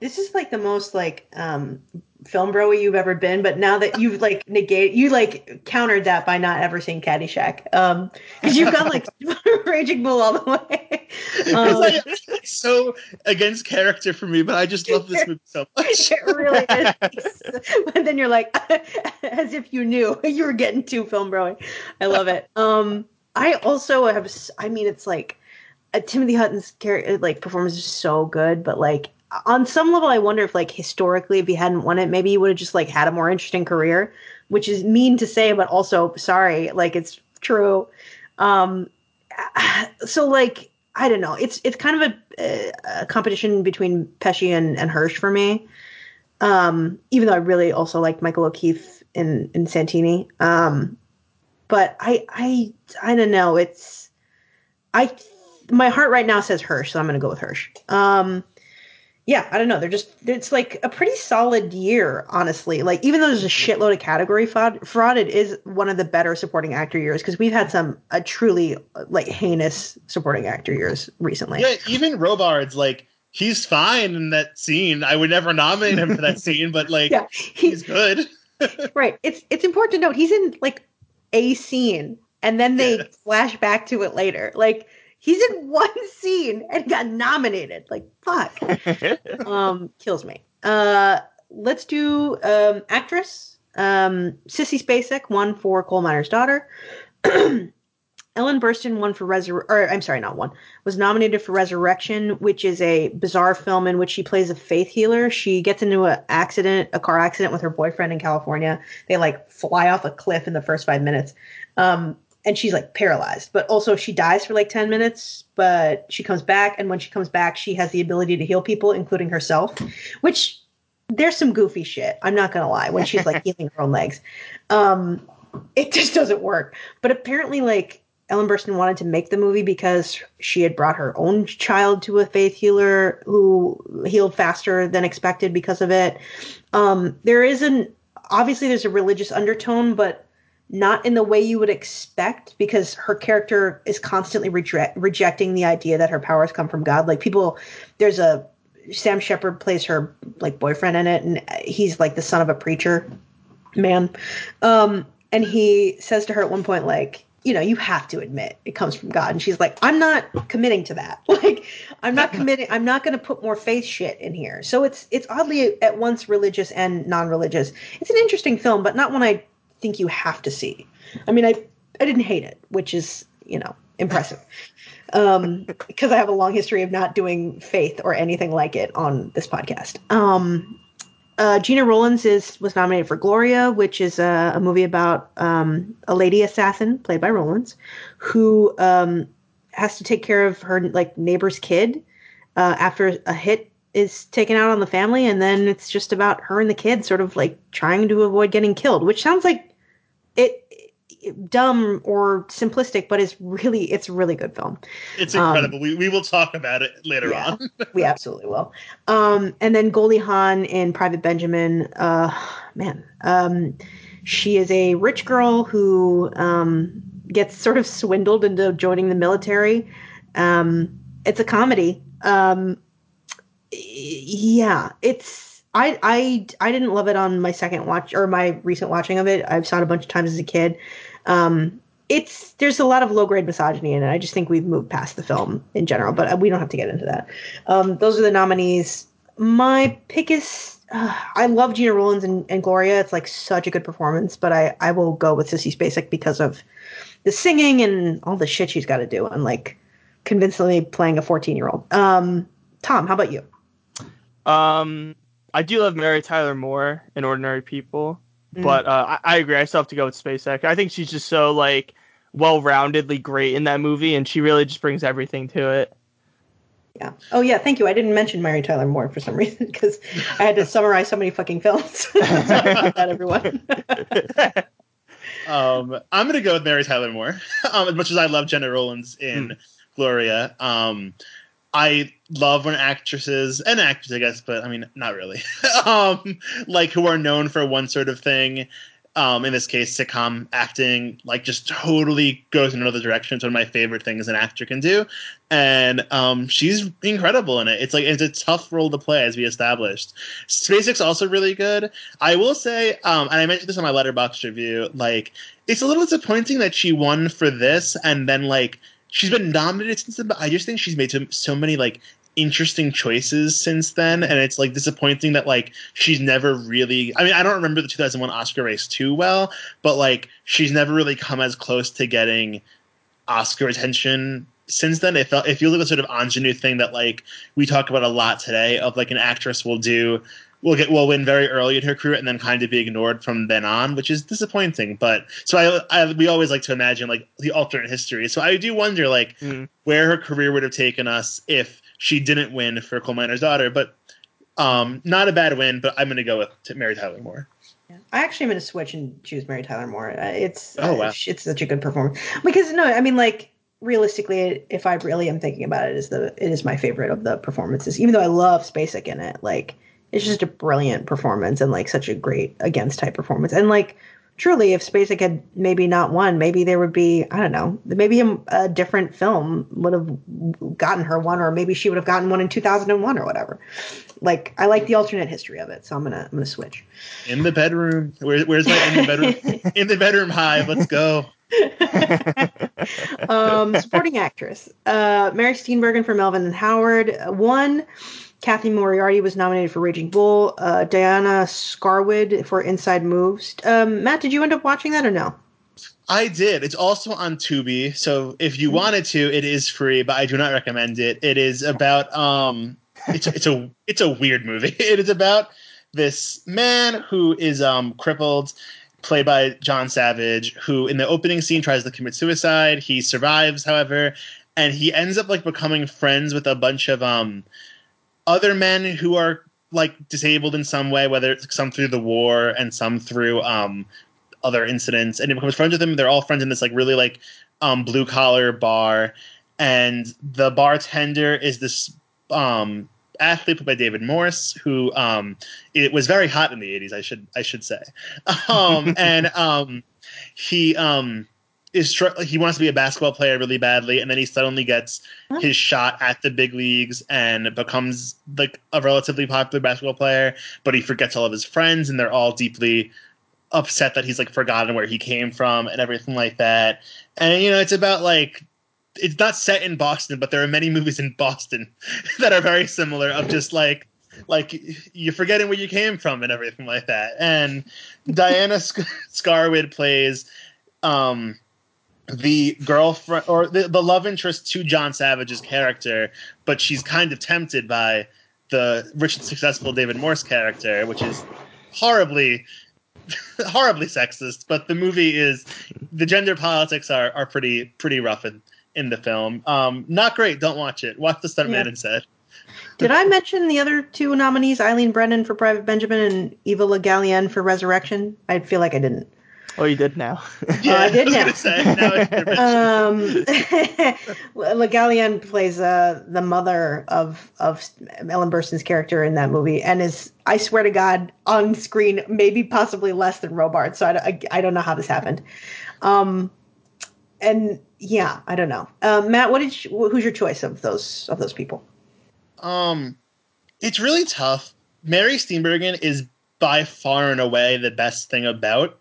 this is like the most like um film broy you've ever been, but now that you've like negated, you like countered that by not ever seeing Caddyshack, um, because you've got like [laughs] Raging Bull all the way. Um, like, so against character for me, but I just love this movie so much. [laughs] it really is. but then you're like, [laughs] as if you knew you were getting too film broy. I love it. Um, I also have. I mean, it's like. Uh, Timothy Hutton's character, like performance is so good, but like on some level, I wonder if like historically, if he hadn't won it, maybe he would have just like had a more interesting career, which is mean to say, but also sorry, like it's true. Um, [sighs] so like I don't know, it's it's kind of a, a competition between Pesci and, and Hirsch for me. Um, even though I really also like Michael O'Keefe in in Santini. Um, but I I I don't know, it's I my heart right now says Hirsch, so I'm gonna go with Hirsch. Um, yeah, I don't know. They're just it's like a pretty solid year, honestly. Like even though there's a shitload of category fraud, fraud it is one of the better supporting actor years because we've had some a truly uh, like heinous supporting actor years recently. Yeah, even Robards like he's fine in that scene. I would never nominate him for that [laughs] scene, but like yeah, he, he's good. [laughs] right. It's it's important to note he's in like a scene and then they yes. flash back to it later. Like He's in won [laughs] scene and got nominated. Like fuck. [laughs] um, kills me. Uh, let's do um, actress. Um, Sissy Spacek won for Coal Miner's Daughter. [clears throat] Ellen Burstyn won for Resur- or I'm sorry, not one, was nominated for Resurrection, which is a bizarre film in which she plays a faith healer. She gets into an accident, a car accident with her boyfriend in California. They like fly off a cliff in the first five minutes. Um, and she's like paralyzed, but also she dies for like 10 minutes, but she comes back. And when she comes back, she has the ability to heal people, including herself, which there's some goofy shit. I'm not going to lie when she's like [laughs] healing her own legs. Um, it just doesn't work. But apparently, like, Ellen Burstyn wanted to make the movie because she had brought her own child to a faith healer who healed faster than expected because of it. Um, there isn't obviously there's a religious undertone, but not in the way you would expect because her character is constantly rejecting the idea that her powers come from God. Like people, there's a Sam Shepard plays her like boyfriend in it, and he's like the son of a preacher man. Um, and he says to her at one point, like, you know, you have to admit it comes from God. And she's like, I'm not committing to that. [laughs] Like, I'm not committing. I'm not going to put more faith shit in here. So it's it's oddly at once religious and non-religious. It's an interesting film, but not one I think you have to see. I mean, I I didn't hate it, which is you know impressive um, [laughs] because I have a long history of not doing faith or anything like it on this podcast. Um, uh, Gena Rowlands is was nominated for Gloria, which is a, a movie about um, a lady assassin played by Rowlands, who um, has to take care of her like neighbor's kid uh, after a hit is taken out on the family, and then it's just about her and the kid sort of like trying to avoid getting killed, which sounds like dumb or simplistic, but it's really it's a really good film. It's incredible. Um, we we will talk about it later yeah, on. [laughs] we absolutely will. Um, and then Goldie Hawn in Private Benjamin. Uh, man, um, she is a rich girl who um, gets sort of swindled into joining the military. Um, it's a comedy. Um, yeah, it's I I I didn't love it on my second watch or my recent watching of it. I've saw it a bunch of times as a kid. Um, it's there's a lot of low grade misogyny in it. I just think we've moved past the film in general, but we don't have to get into that. Um, those are the nominees. My pick is uh, I love Gena Rowlands and, and, Gloria. It's like such a good performance, but I I will go with Sissy Spacek because of the singing and all the shit she's got to do and like convincingly playing a 14 year old. Um, Tom, how about you? Um, I do love Mary Tyler Moore in Ordinary People. Mm. But uh, I, I, agree. I still have to go with Spacek. I think she's just so like well-roundedly great in that movie, and she really just brings everything to it. Yeah. Oh yeah. Thank you. I didn't mention Mary Tyler Moore for some reason [laughs] because I had to [laughs] summarize so many fucking films. [laughs] Sorry about that, everyone. um, I'm gonna go with Mary Tyler Moore. Um, as much as I love Gena Rowlands in mm. Gloria, um, I love when actresses and actors, I guess, but I mean, not really, [laughs] um, like who are known for one sort of thing. Um, in this case, sitcom acting, like just totally goes in another direction. It's one of my favorite things an actor can do, and um, she's incredible in it. It's like it's a tough role to play, as we established. Spacek's also really good. I will say, um, and I mentioned this on my Letterboxd review. Like, it's a little disappointing that she won for this, and then like she's been nominated since then, but I just think she's made so, many like interesting choices since then and it's like disappointing that like she's never really I mean I don't remember the 2001 Oscar race too well but like she's never really come as close to getting Oscar attention since then. It felt it feels like a sort of ingenue thing that like we talk about a lot today of like an actress will do will get will win very early in her career and then kind of be ignored from then on, which is disappointing. But so I, I we always like to imagine like the alternate history. So I do wonder like mm. where her career would have taken us if she didn't win for Coal Miner's Daughter. But um, not a bad win. But I'm going to go with Mary Tyler Moore. I actually am going to switch and choose Mary Tyler Moore. Uh, it's oh, wow. Uh, it's such a good performance because no, I mean like realistically, if I really am thinking about it, is the it is my favorite of the performances. Even though I love Spacek in it, like it's just a brilliant performance and like such a great against type performance. And like truly, if Spacek had maybe not won, maybe there would be I don't know, maybe a, a, different film would have gotten her one, or maybe she would have gotten one in 2001 or whatever. Like I like the alternate history of it, so I'm gonna I'm gonna switch. In the bedroom, Where, where's my in the bedroom? in the bedroom hive. Let's go. [laughs] um, supporting actress, uh, Mary Steenburgen for Melvin and Howard. One Cathy Moriarty was nominated for Raging Bull. Uh, Diana Scarwid for Inside Moves. Um, Matt, did you end up watching that or no? I did. It's also on Tubi, so if you wanted to, it is free, but I do not recommend it. It is about um, it's a, it's a it's a weird movie. [laughs] It is about this man who is um crippled played by John Savage, who in the opening scene tries to commit suicide. He survives, however, and he ends up like becoming friends with a bunch of um other men who are like disabled in some way, whether it's some through the war and some through um other incidents, and he becomes friends with them. They're all friends in this like really like um blue collar bar, and the bartender is this um athlete played by David Morse, who um, it was very hot in the '80s. I should I should say, [laughs] um, and um, he um, is tr- he wants to be a basketball player really badly, and then he suddenly gets his shot at the big leagues and becomes like a relatively popular basketball player. But he forgets all of his friends, and they're all deeply upset that he's like forgotten where he came from and everything like that. And you know, it's about like it's not set in Boston, but there are many movies in Boston [laughs] that are very similar of just like like you're forgetting where you came from and everything like that. And Diana Sc- Scarwid plays um the girlfriend or the, the love interest to John Savage's character, but she's kind of tempted by the rich and successful David Morse character, which is horribly [laughs] horribly sexist, but the movie is the gender politics are are pretty pretty rough and in the film. Um, not great. Don't watch it. Watch The Stuntman yeah. instead. Did I mention the other two nominees, Eileen Brennan for Private Benjamin and Eva Le Gallienne for Resurrection? I feel like I didn't. Oh, you did now. [laughs] yeah, uh, I did now. Say, now [laughs] um, [laughs] Le Gallienne plays uh, the mother of of Ellen Burstyn's character in that movie, and is I swear to God on screen maybe possibly less than Robart. So I, I, I don't know how this happened. Um, and yeah, I don't know. Um, Matt, what did you, who's your choice of those of those people? Um, it's really tough. Mary Steenburgen is by far and away the best thing about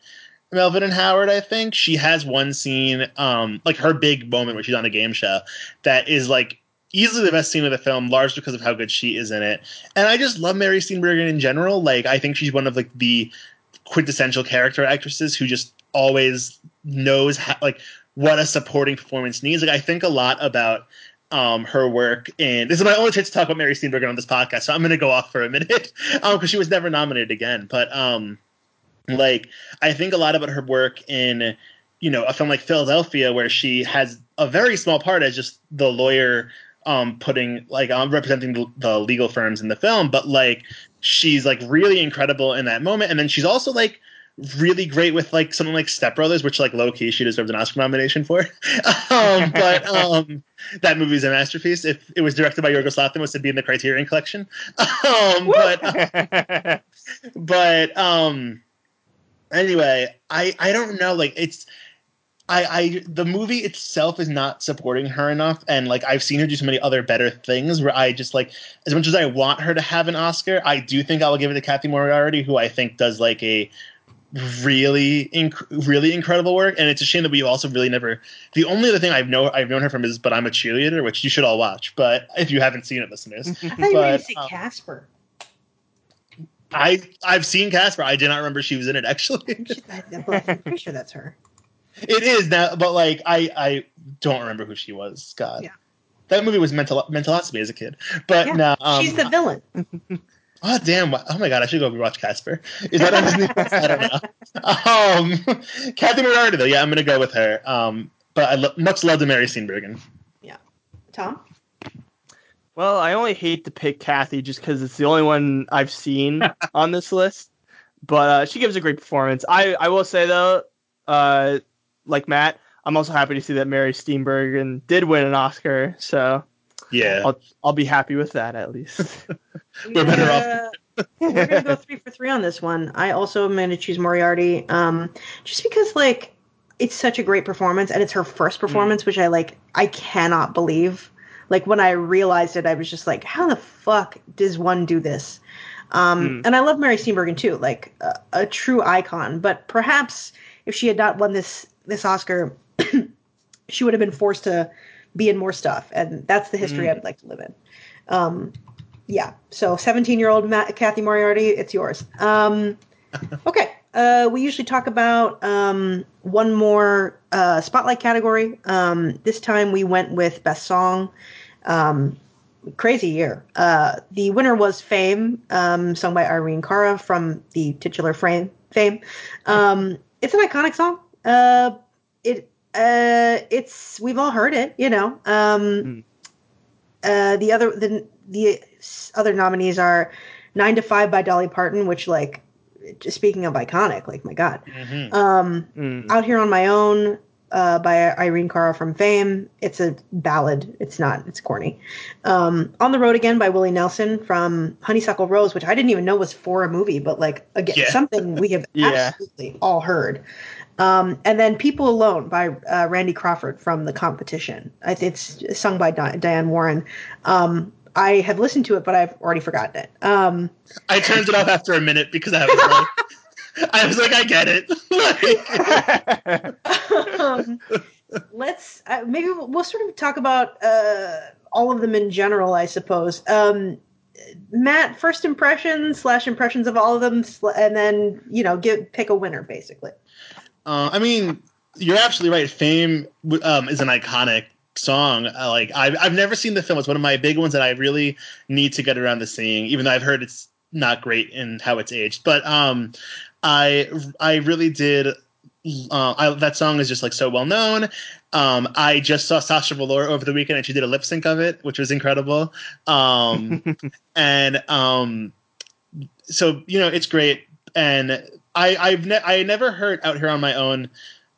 Melvin and Howard. I think she has one scene, um, like her big moment where she's on a game show, that is like easily the best scene of the film, largely because of how good she is in it. And I just love Mary Steenburgen in general. Like I think she's one of like the quintessential character actresses who just always knows how like what a supporting performance needs. Like I think a lot about um, her work in this is my only chance to talk about Mary Steenburgen on this podcast, so I'm going to go off for a minute because [laughs] um, she was never nominated again. But um, like I think a lot about her work in you know a film like Philadelphia, where she has a very small part as just the lawyer um, putting like um, representing the, the legal firms in the film, but like she's like really incredible in that moment, and then she's also like really great with like something like Step Brothers, which like low key she deserves an Oscar nomination for. [laughs] um, but [laughs] um, that movie's a masterpiece. If it was directed by Yorgos Lanthimos, it'd be in the Criterion Collection. [laughs] Um, but but um, anyway, I I don't know. Like it's. I, I the movie itself is not supporting her enough and like I've seen her do so many other better things where I just like as much as I want her to have an Oscar, I do think I will give it to Cathy Moriarty, who I think does like a really inc- really incredible work and it's a shame that we also really never the only other thing i've know i've known her from is but i'm a cheerleader which you should all watch but if you haven't seen it listeners [laughs] i thought you were going to say um, casper i i've seen casper i did not remember she was in it actually [laughs] i'm pretty sure that's her it is now but like i i don't remember who she was god yeah that movie was mental mental to me as a kid but yeah, now um, she's the villain [laughs] Oh damn! Oh my god! I should go watch Casper. Is that on Disney? I don't know. [laughs] Um, Cathy Moriarty though, yeah, I'm gonna go with her. Um, but I lo- much love to Mary Steenburgen. Yeah, Tom. Well, I only hate to pick Cathy just because it's the only one I've seen [laughs] on this list. But uh, she gives a great performance. I I will say though, uh, like Matt, I'm also happy to see that Mary Steenburgen did win an Oscar. So yeah, I'll I'll be happy with that at least. [laughs] We're better off. we're gonna go three for three on this one. I also am gonna choose Moriarty, um, just because like it's such a great performance and it's her first performance, mm. which I like. I cannot believe. Like when I realized it, I was just like, how the fuck does one do this? Um, mm. And I love Mary Steenburgen too, like a, a true icon. But perhaps if she had not won this this Oscar, [clears throat] she would have been forced to be in more stuff, and that's the history mm. I'd like to live in. Um, yeah, so 17 year old Cathy Moriarty, it's yours. Um, [laughs] okay, uh, we usually talk about um, one more uh, spotlight category. Um, this time we went with best song. Um, crazy year. Uh, the winner was Fame, um, sung by Irene Cara from the titular frame Fame. Um, it's an iconic song. Uh, it uh, it's we've all heard it, you know. Um, mm. uh, the other the the other nominees are Nine to Five by Dolly Parton, which like just speaking of iconic, like my god. Mm-hmm. Um, mm. Out here on my own uh, by Irene Cara from Fame. It's a ballad. It's not. It's corny. Um, on the Road Again by Willie Nelson from Honeysuckle Rose, which I didn't even know was for a movie, but like again, yeah. something we have [laughs] yeah. absolutely all heard. Um, and then People Alone by uh, Randy Crawford from The Competition. It's sung by Di- Diane Warren. Um, I have listened to it, but I've already forgotten it. Um, I turned it off after a minute because I was [laughs] like, I was like, I get it. [laughs] um, let's uh, maybe we'll, we'll, sort of talk about uh, all of them in general, I suppose. Um, Matt, first impressions slash impressions of all of them, and then you know, give pick a winner, basically. Uh, I mean, you're absolutely right. Fame um, is an iconic song. Uh, like I've I've never seen the film. It's one of my big ones that I really need to get around to seeing. Even though I've heard it's not great in how it's aged, but um, I I really did. Uh, I, that song is just like so well known. Um, I just saw Sasha Velour over the weekend, and she did a lip sync of it, which was incredible. Um, [laughs] and um, so you know, it's great. And I I've ne- I never heard out here on my own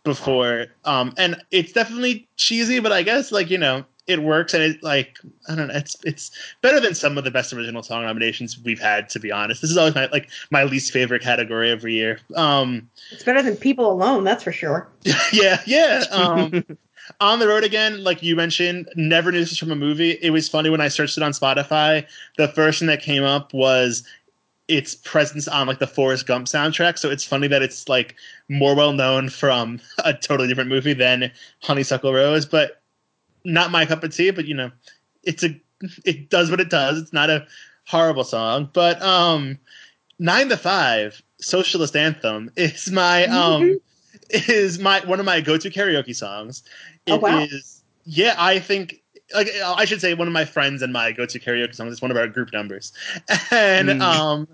before, um, and it's definitely cheesy, but I guess like you know it works, and it like I don't know, it's it's better than some of the best original song nominations we've had. To be honest, this is always my like my least favorite category every year. Um, it's better than People Alone, that's for sure. [laughs] yeah, yeah. Um, on the road again, like you mentioned, never knew this was from a movie. It was funny when I searched it on Spotify. The first thing that came up was its presence on like the Forrest Gump soundtrack. So it's funny that it's like more well known from [laughs] a totally different movie than Honeysuckle Rose, but not my cup of tea. But you know, it's a it does what it does. It's not a horrible song, but um, Nine to Five Socialist Anthem is my um is my one of my go to karaoke songs. It oh, wow. is yeah, I think like I should say one of my friends and my go-to karaoke songs. It's one of our group numbers, [laughs] and mm. um,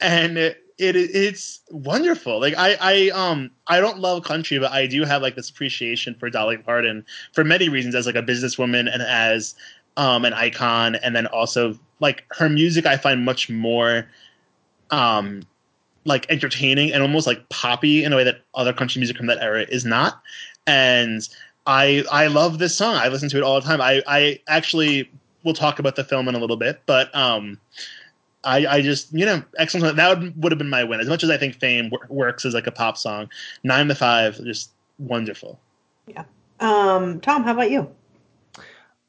and it, it it's wonderful. Like I I um I don't love country, but I do have like this appreciation for Dolly Parton for many reasons as like a businesswoman and as um an icon, and then also like her music I find much more um like entertaining and almost like poppy in a way that other country music from that era is not, and I I love this song. I listen to it all the time. I I actually will talk about the film in a little bit, but um, I I just you know excellent. That would would have been my win. As much as I think Fame works as like a pop song, nine to five, just wonderful. Yeah. Um, Tom, how about you?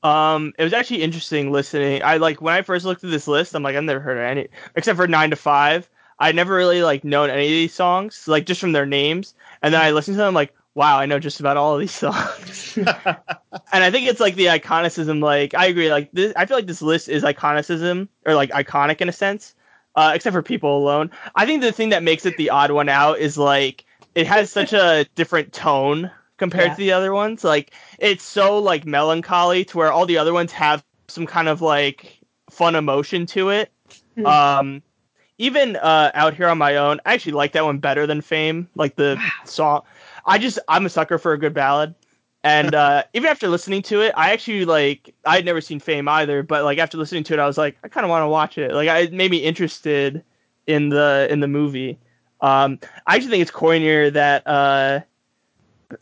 Um, it was actually interesting listening. I like when I first looked at this list. I'm like, I've never heard of any except for nine to five. I never really like known any of these songs, like just from their names. And then I listened to them, like, wow, I know just about all of these [laughs] songs. and I think it's like the iconicism. Like I agree. Like this, I feel like this list is iconicism or like iconic in a sense, uh, except for People Alone. I think the thing that makes it the odd one out is like it has such a different tone compared yeah. to the other ones. Like it's so like melancholy to where all the other ones have some kind of like fun emotion to it. Mm-hmm. Um, even uh, out here on my own, I actually like that one better than Fame. Like the wow. song, I just I'm a sucker for a good ballad. And uh, [laughs] even after listening to it, I actually like I'd never seen Fame either, but like after listening to it, I was like, I kind of want to watch it. Like I, it made me interested in the in the movie. Um, I actually think it's cornier that uh,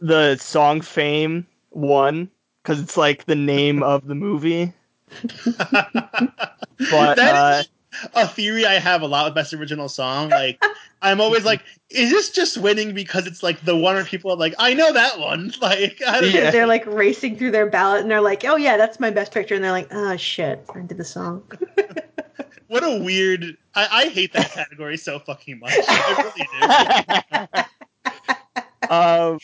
the song Fame won because it's like the name of the movie. [laughs] but uh, a theory I have a lot with best original song. Like I'm always like, is this just winning because it's like the one where people are like, I know that one. [laughs] Like I don't yeah. they're like racing through their ballot and they're like, oh yeah, that's my best picture, and they're like, oh shit, I did the song. [laughs] what a weird. I, I hate that category so fucking much. I really do. [laughs] um.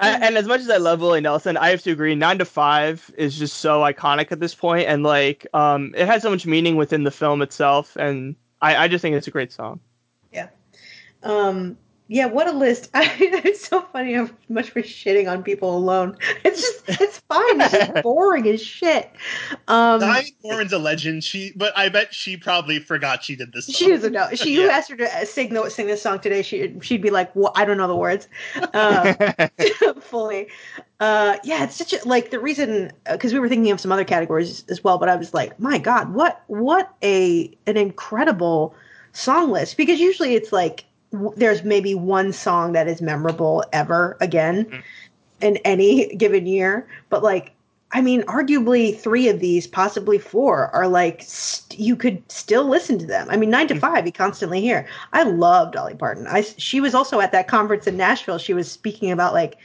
And as much as I love Willie Nelson, I have to agree. Nine to Five is just so iconic at this point, and like, um, it has so much meaning within the film itself, and I, I just think it's a great song. Yeah. Um, yeah, what a list! I, [laughs] it's so funny how much we're shitting on people alone. [laughs] It's just it's fine. It's just [laughs] boring as shit. Um, Diane Warren's a legend. She, but I bet she probably forgot she did this. Song. She doesn't know. She yeah. you asked her to sing the, sing this song today. She she'd be like, "Well, I don't know the words." Um, fully. Uh, yeah, it's such a like the reason because we were thinking of some other categories as well, but I was like, my God, what what a an incredible song list because usually it's like there's maybe one song that is memorable ever again mm-hmm. in any given year, but like I mean, arguably three of these, possibly four, are like st- you could still listen to them. I mean, nine to mm-hmm. five, you constantly hear. I love Dolly Parton. I she was also at that conference in Nashville. She was speaking about like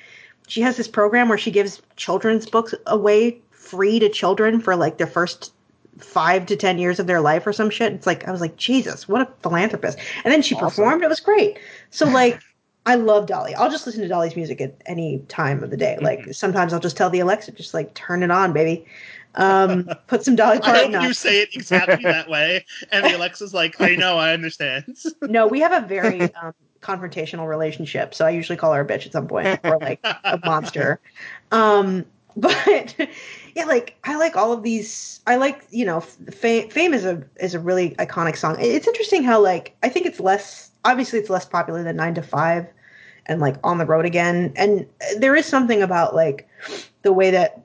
she has this program where she gives children's books away free to children for like their first five to ten years of their life or some shit. It's like I was like, Jesus, what a philanthropist. And then she awesome. performed. It was great. So like I love Dolly. I'll just listen to Dolly's music at any time of the day. Like mm-hmm. sometimes I'll just tell the Alexa, just like turn it on, baby. Um, put some Dolly Parton. [laughs] I hope you say it exactly [laughs] that way, and the Alexa's like, I know, I understand. [laughs] no, we have a very um, confrontational relationship, so I usually call her a bitch at some point or like a monster. Um, but yeah, like I like all of these. I like you know, fame, fame is a is a really iconic song. It's interesting how like I think it's less obviously it's less popular than Nine to Five and like On the Road Again. And there is something about like the way that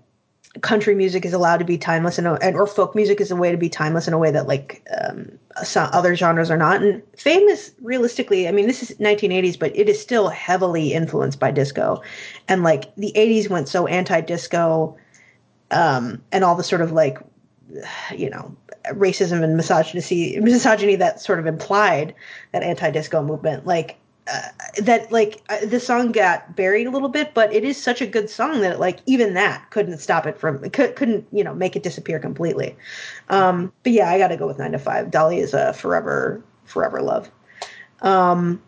country music is allowed to be timeless and or folk music is a way to be timeless in a way that like um, some other genres are not. And fame is realistically, I mean, this is 1980s, but it is still heavily influenced by disco, and like the 80s went so anti-disco um, and all the sort of like, you know, racism and misogyny, misogyny that sort of implied that anti-disco movement. Like uh, that, like uh, the song got buried a little bit, but it is such a good song that like even that couldn't stop it from could, couldn't you know make it disappear completely. Um, but yeah, I got to go with nine to five. Dolly is a forever, forever love. Um,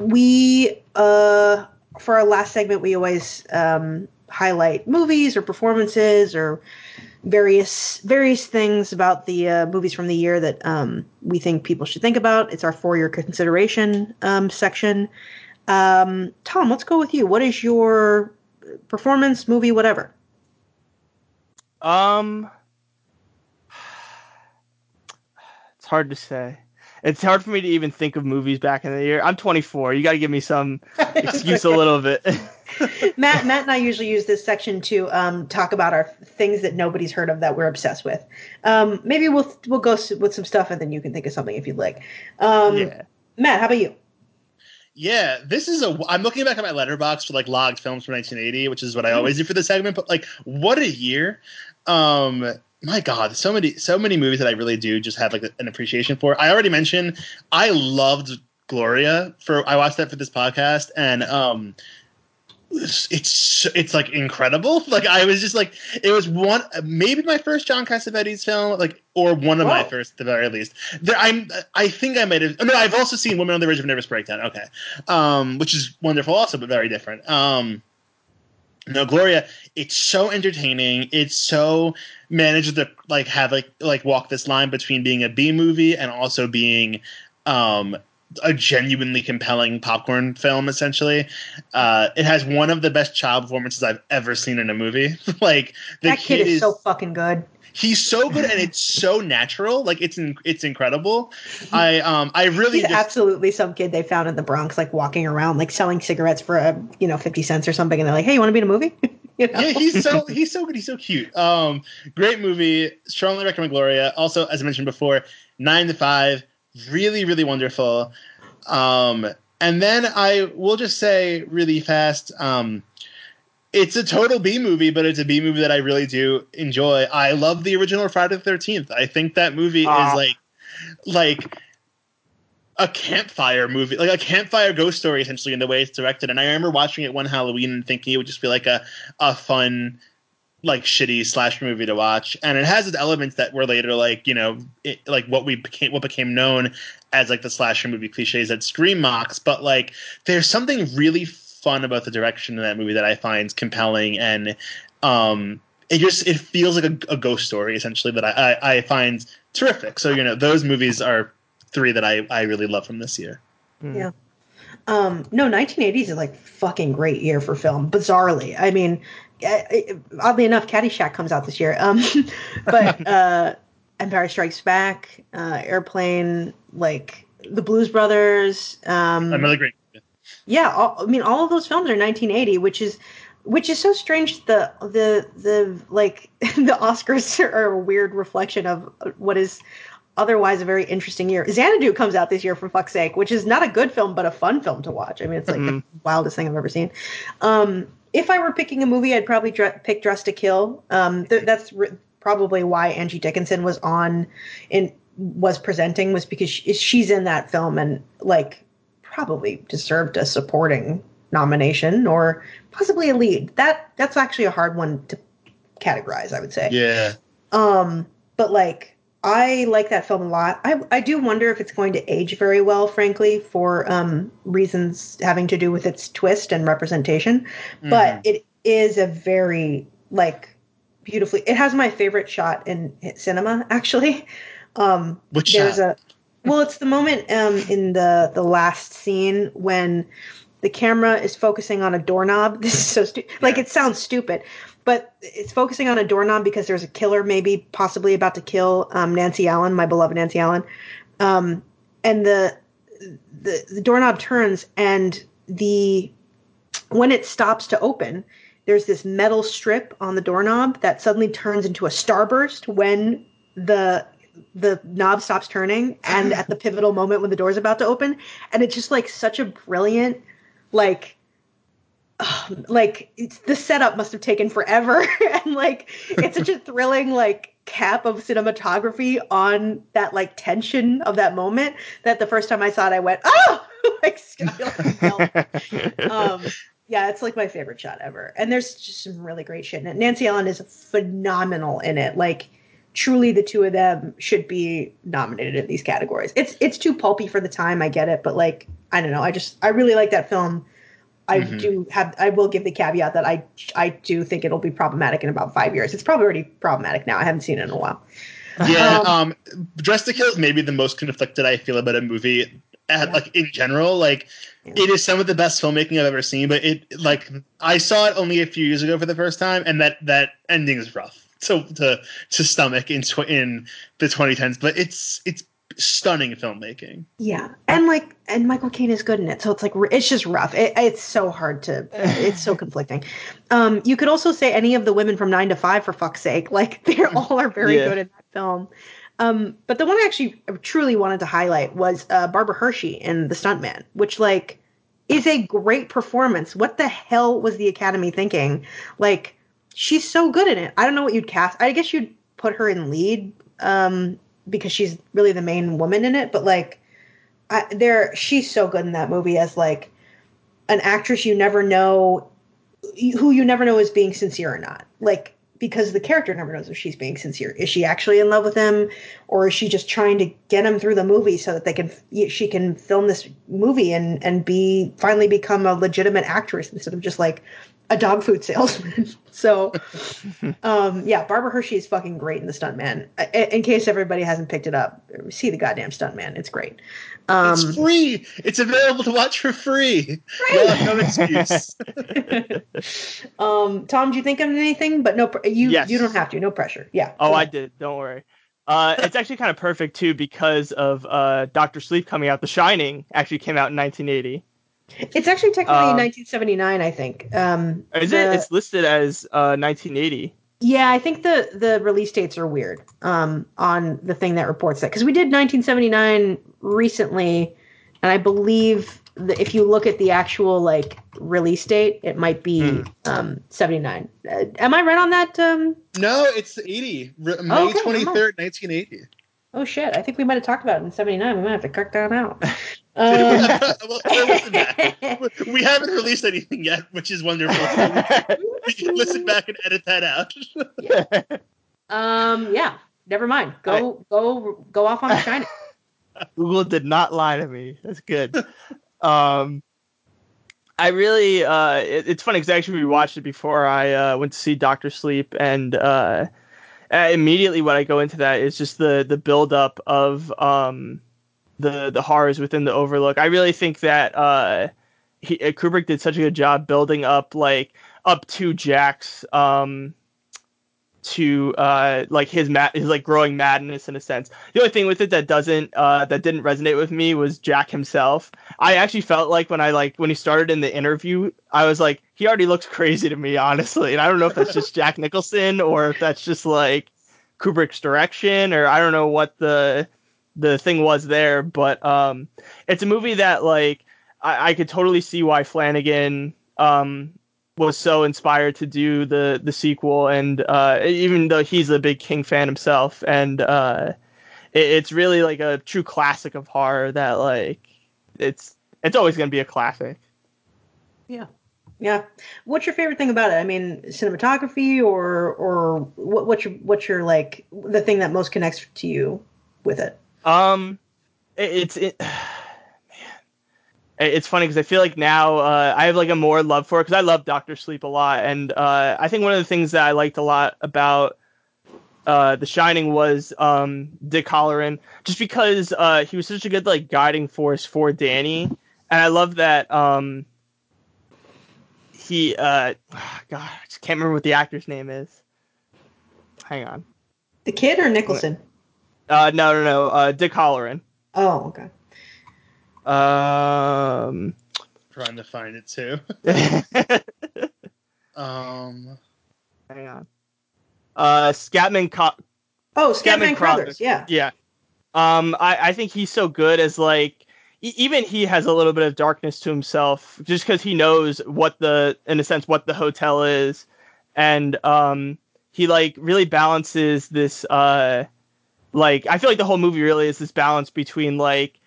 we uh, for our last segment, we always um, highlight movies or performances or various various things about the uh, movies from the year that um, we think people should think about. It's our for your consideration um, section. Um, Tom, let's go with you. What is your performance, movie, whatever? Um, [sighs] it's hard to say it's hard for me to even think of movies back in the year. I'm 24. You got to give me some [laughs] excuse a little bit. [laughs] Matt, Matt and I usually use this section to um, talk about our things that nobody's heard of that we're obsessed with. Um, maybe we'll we'll go with some stuff and then you can think of something if you'd like. Um, yeah. Matt, how about you? Yeah, this is a. I'm looking back at my Letterboxd for like logged films from 1980, which is what I always do for the segment. But like, what a year! Um, my god so many so many movies that i really do just have like an appreciation for. I already mentioned i loved gloria for i watched that for this podcast and um it's it's, it's like incredible. [laughs] Like i was just like it was one maybe my first john cassavetes film like or one of Whoa. my first at the very least. There, i'm i think i might have no i've also seen women on the verge of nervous breakdown. Okay. Um which is wonderful also but very different. Um no, Gloria, it's so entertaining. It's so managed to like have like like walk this line between being a B movie and also being um a genuinely compelling popcorn film essentially. Uh, it has one of the best child performances i've ever seen in a movie. [laughs] Like that kid, kid is, is, so fucking good he's so good and it's so natural. Like it's in, it's incredible. I um i really he's just, absolutely some kid they found in the bronx like walking around like selling cigarettes for a you know 50 cents or something and they're like hey you want to be in a movie? [laughs] You know? yeah he's so he's so good he's so cute. Um great movie strongly recommend gloria. Also as i mentioned before nine to five really really wonderful. Um and then i will just say really fast um it's a total B movie, but it's a B movie that I really do enjoy. I love the original Friday the Thirteenth. I think that movie uh. is like like a campfire movie, like a campfire ghost story, essentially in the way it's directed. And I remember watching it one Halloween and thinking it would just be like a a fun like shitty slash movie to watch and it has its elements that were later like you know it, like what we became what became known as like the slasher movie cliches that scream mocks but like there's something really fun about the direction in that movie that I find compelling and um, it just it feels like a, a ghost story essentially that I, I, I, find terrific. So you know those movies are three that I, I really love from this year. Hmm. Yeah. Um, no, 1980s is like fucking great year for film. Bizarrely, I mean, oddly enough, Caddyshack comes out this year. Um, [laughs] but [laughs] uh, Empire Strikes Back, uh, Airplane, like the Blues Brothers. Um, Another great. Yeah, all, I mean, all of those films are 1980, which is which is so strange. The the the like [laughs] the Oscars are a weird reflection of what is otherwise a very interesting year. Xanadu comes out this year for fuck's sake, which is not a good film but a fun film to watch. I mean, it's like mm-hmm. the wildest thing I've ever seen. Um, if I were picking a movie, I'd probably dr- pick Dressed to Kill. Um, th- that's re- probably why Angie Dickinson was on in was presenting was because she, she's in that film and like probably deserved a supporting nomination or possibly a lead. That that's actually a hard one to categorize, I would say. Yeah. Um, but like I like that film a lot. I, I do wonder if it's going to age very well, frankly, for um, reasons having to do with its twist and representation. Mm-hmm. But it is a very like beautifully. It has my favorite shot in cinema, actually. Um, Which there's shot? a well, it's the moment um, in the the last scene when the camera is focusing on a doorknob. [laughs] This is so stupid. Like it sounds stupid, but it's focusing on a doorknob because there's a killer maybe possibly about to kill um, Nancy Allen, my beloved Nancy Allen. Um, and the, the the doorknob turns and the when it stops to open, there's this metal strip on the doorknob that suddenly turns into a starburst when the the knob stops turning and at the pivotal moment when the door's about to open and it's just like such a brilliant like [sighs] like the setup must have taken forever. [laughs] And like it's such a thrilling like cap of cinematography on that like tension of that moment that the first time I saw it I went oh! [laughs] Like [laughs] um yeah it's like my favorite shot ever. And there's just some really great shit in it. Nancy Allen is phenomenal in it. Like truly the two of them should be nominated in these categories it's it's too pulpy for the time I get it but like I don't know I just I really like that film I mm-hmm. do have I will give the caveat that I I do think it'll be problematic in about five years. It's probably already problematic now. I haven't seen it in a while. Yeah, um, um Dressed to Kill is maybe the most conflicted I feel about a movie at, yeah. like in general. Like yeah. it is some of the best filmmaking I've ever seen, but it like I saw it only a few years ago for the first time, and that that ending is rough to to to stomach in tw- in the 2010s. But it's it's stunning filmmaking. Yeah, and like, and Michael Caine is good in it, so it's like it's just rough. It, it's so hard to, [laughs] it's so conflicting. Um, you could also say any of the women from Nine to Five, for fuck's sake. [laughs] Like they all are very yeah. good in that film. Um, but the one I actually truly wanted to highlight was uh, Barbara Hershey in The Stuntman, which like is a great performance. What the hell was the Academy thinking? Like she's so good in it. I don't know what you'd cast. I guess you'd put her in lead um, because she's really the main woman in it, but like I, there she's so good in that movie as like an actress you never know who you never know is being sincere or not. Like because the character never knows if she's being sincere. Is she actually in love with him or is she just trying to get him through the movie so that they can she can film this movie and and be finally become a legitimate actress instead of just like a dog food salesman. [laughs] so, um, yeah, Barbara Hershey is fucking great in the Stuntman. In case everybody hasn't picked it up, see the goddamn Stuntman. It's great. Um, it's free. It's available to watch for free. Right. no excuse. [laughs] um, Tom, do you think of anything? But no, you yes. you don't have to. No pressure. Yeah. Oh, I did. Don't worry. Uh, it's actually kind of perfect too because of uh, Doctor Sleep coming out. The Shining actually came out in 1980. It's actually technically um, 1979, I think. Um, is the, it? It's listed as uh, 1980. Yeah, I think the the release dates are weird um, on the thing that reports that because we did 1979 recently, and I believe that if you look at the actual like release date, it might be hmm. um, 79. Uh, am I right on that? Um? No, it's 80. May oh, okay, 23rd, 1980. Oh shit! I think we might have talked about it in '79. We might have to cut that out. [laughs] Uh, [laughs] we haven't released anything yet, which is wonderful. we can listen back and edit that out. yeah. Um. Yeah. Never mind. Go. I, go. Go off on the Shining. [laughs] Google did not lie to me. That's good. Um. I really. Uh. It, it's funny because I actually rewatched it before I uh, went to see Doctor Sleep, and uh uh, immediately when I go into that is just the the build up of um the the horrors within the Overlook. I really think that uh, he, uh, Kubrick did such a good job building up like up to Jack's um, to uh like his mad his like growing madness in a sense. The only thing with it that doesn't uh that didn't resonate with me was Jack himself. I actually felt like when I like when he started in the interview, I was like he already looks crazy to me honestly. And I don't know if that's just [laughs] Jack Nicholson or if that's just like Kubrick's direction or I don't know what the the thing was there, but um it's a movie that like I, I could totally see why Flanagan um was so inspired to do the the sequel, and uh, even though he's a big King fan himself, and uh, it, it's really like a true classic of horror that like it's it's always going to be a classic. Yeah. Yeah. What's your favorite thing about it? I mean, cinematography or or what, what's your what's your like the thing that most connects to you with it? Um, it, it's it, [sighs] it's funny because I feel like now uh, I have like a more love for it because I love Doctor Sleep a lot, and uh, I think one of the things that I liked a lot about uh, The Shining was um, Dick Hallorann, just because uh, he was such a good like guiding force for Danny, and I love that um, he uh, [sighs] God I just can't remember what the actor's name is. Hang on. The kid or Nicholson? Uh, no, no, no. Uh, Dick Hallorann. Oh, okay. Um, trying to find it too. [laughs] um, hang on. Uh, Scatman. Co- oh, Scatman, Scatman Crothers. Yeah. Yeah. Um, I I think he's so good as like even he has a little bit of darkness to himself just because he knows what the in a sense what the hotel is and um he like really balances this uh like i feel like the whole movie really is this balance between like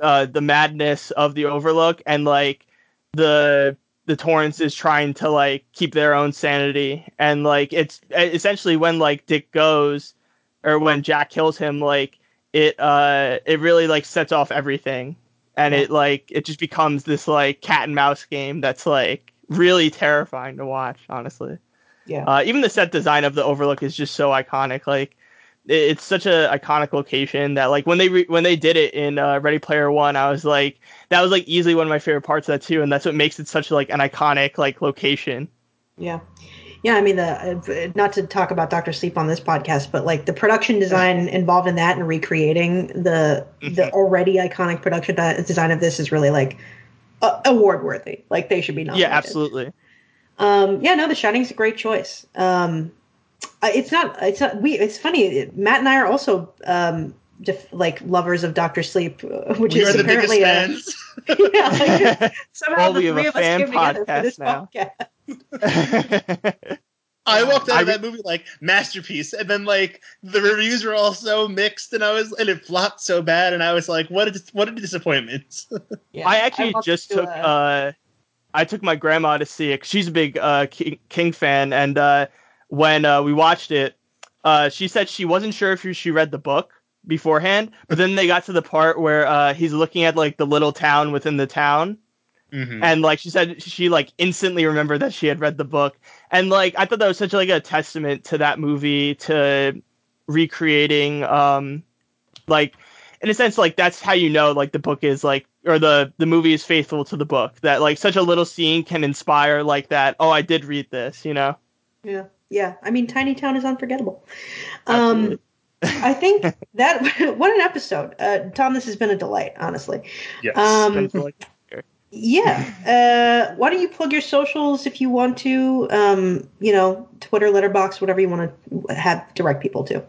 uh, the madness of the Overlook and like the the Torrance is trying to like keep their own sanity. And like it's essentially when like Dick goes or when Jack kills him like it uh it really like sets off everything. And yeah. it like it just becomes this like cat and mouse game that's like really terrifying to watch honestly. Yeah. Uh, even the set design of the overlook is just so iconic. Like it's such a iconic location that like when they re- when they did it in uh, Ready Player One, I was like that was like easily one of my favorite parts of that too, and that's what makes it such like an iconic like location. Yeah, yeah. I mean, the uh, not to talk about Doctor Sleep on this podcast, but like the production design involved in that and recreating the mm-hmm. the already iconic production design of this is really like uh, award worthy. Like they should be nominated. Yeah, absolutely. Um, yeah, no, The Shining is a great choice. Um, it's not. It's not. We. It's funny. Matt and I are also um, def, like lovers of Doctor Sleep, uh, which we is apparently a, [laughs] yeah. Like, [laughs] somehow well, the three of us came together for this now. podcast. [laughs] I walked out of that movie like masterpiece, and then like the reviews were all so mixed, and I was and it flopped so bad, and I was like, what a what a disappointment. yeah, I actually I just took uh, uh, I took my grandma to see it. She's a big uh, King, King fan, and uh, when uh, we watched it, uh, she said she wasn't sure if she read the book beforehand, but then they got to the part where uh, he's looking at like the little town within the town. Mm-hmm. And like she said, she like instantly remembered that she had read the book, and like I thought that was such like a testament to that movie to recreating, um, like in a sense, like that's how you know like the book is like or the the movie is faithful to the book. That like such a little scene can inspire like that. Oh, I did read this, you know. Yeah yeah. I mean, Tiny Town is unforgettable. Um, I think [laughs] that [laughs] what an episode, uh, Tom. This has been a delight, honestly. Yes. Um, yeah. Uh, why don't you plug your socials if you want to? Um, you know, Twitter, Letterboxd, whatever you want to have direct people to.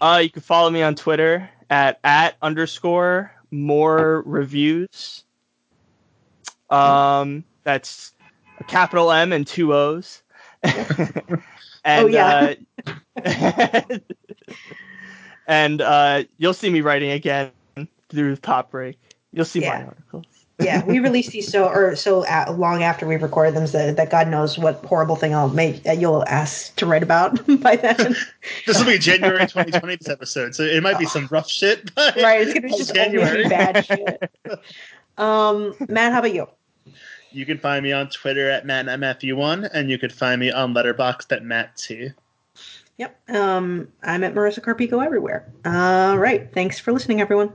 Uh, you can follow me on Twitter at at underscore Moore reviews. Um, that's a capital M and two O's. [laughs] And, oh yeah. Uh, [laughs] and uh, you'll see me writing again through the Pop Break. You'll see yeah. my articles. [laughs] yeah, we release these so or so long after we recorded them so that God knows what horrible thing I'll make uh, you'll ask to write about [laughs] by then. this will be January 2020 this episode, so it might be some rough shit. right, it's gonna be just January. bad shit. Um, Matt, how about you? You can find me on Twitter at MattMFU1, and you can find me on Letterboxd at Matt2. Yep. Um, I'm at Marisa Carpico everywhere. All right. Thanks for listening, everyone.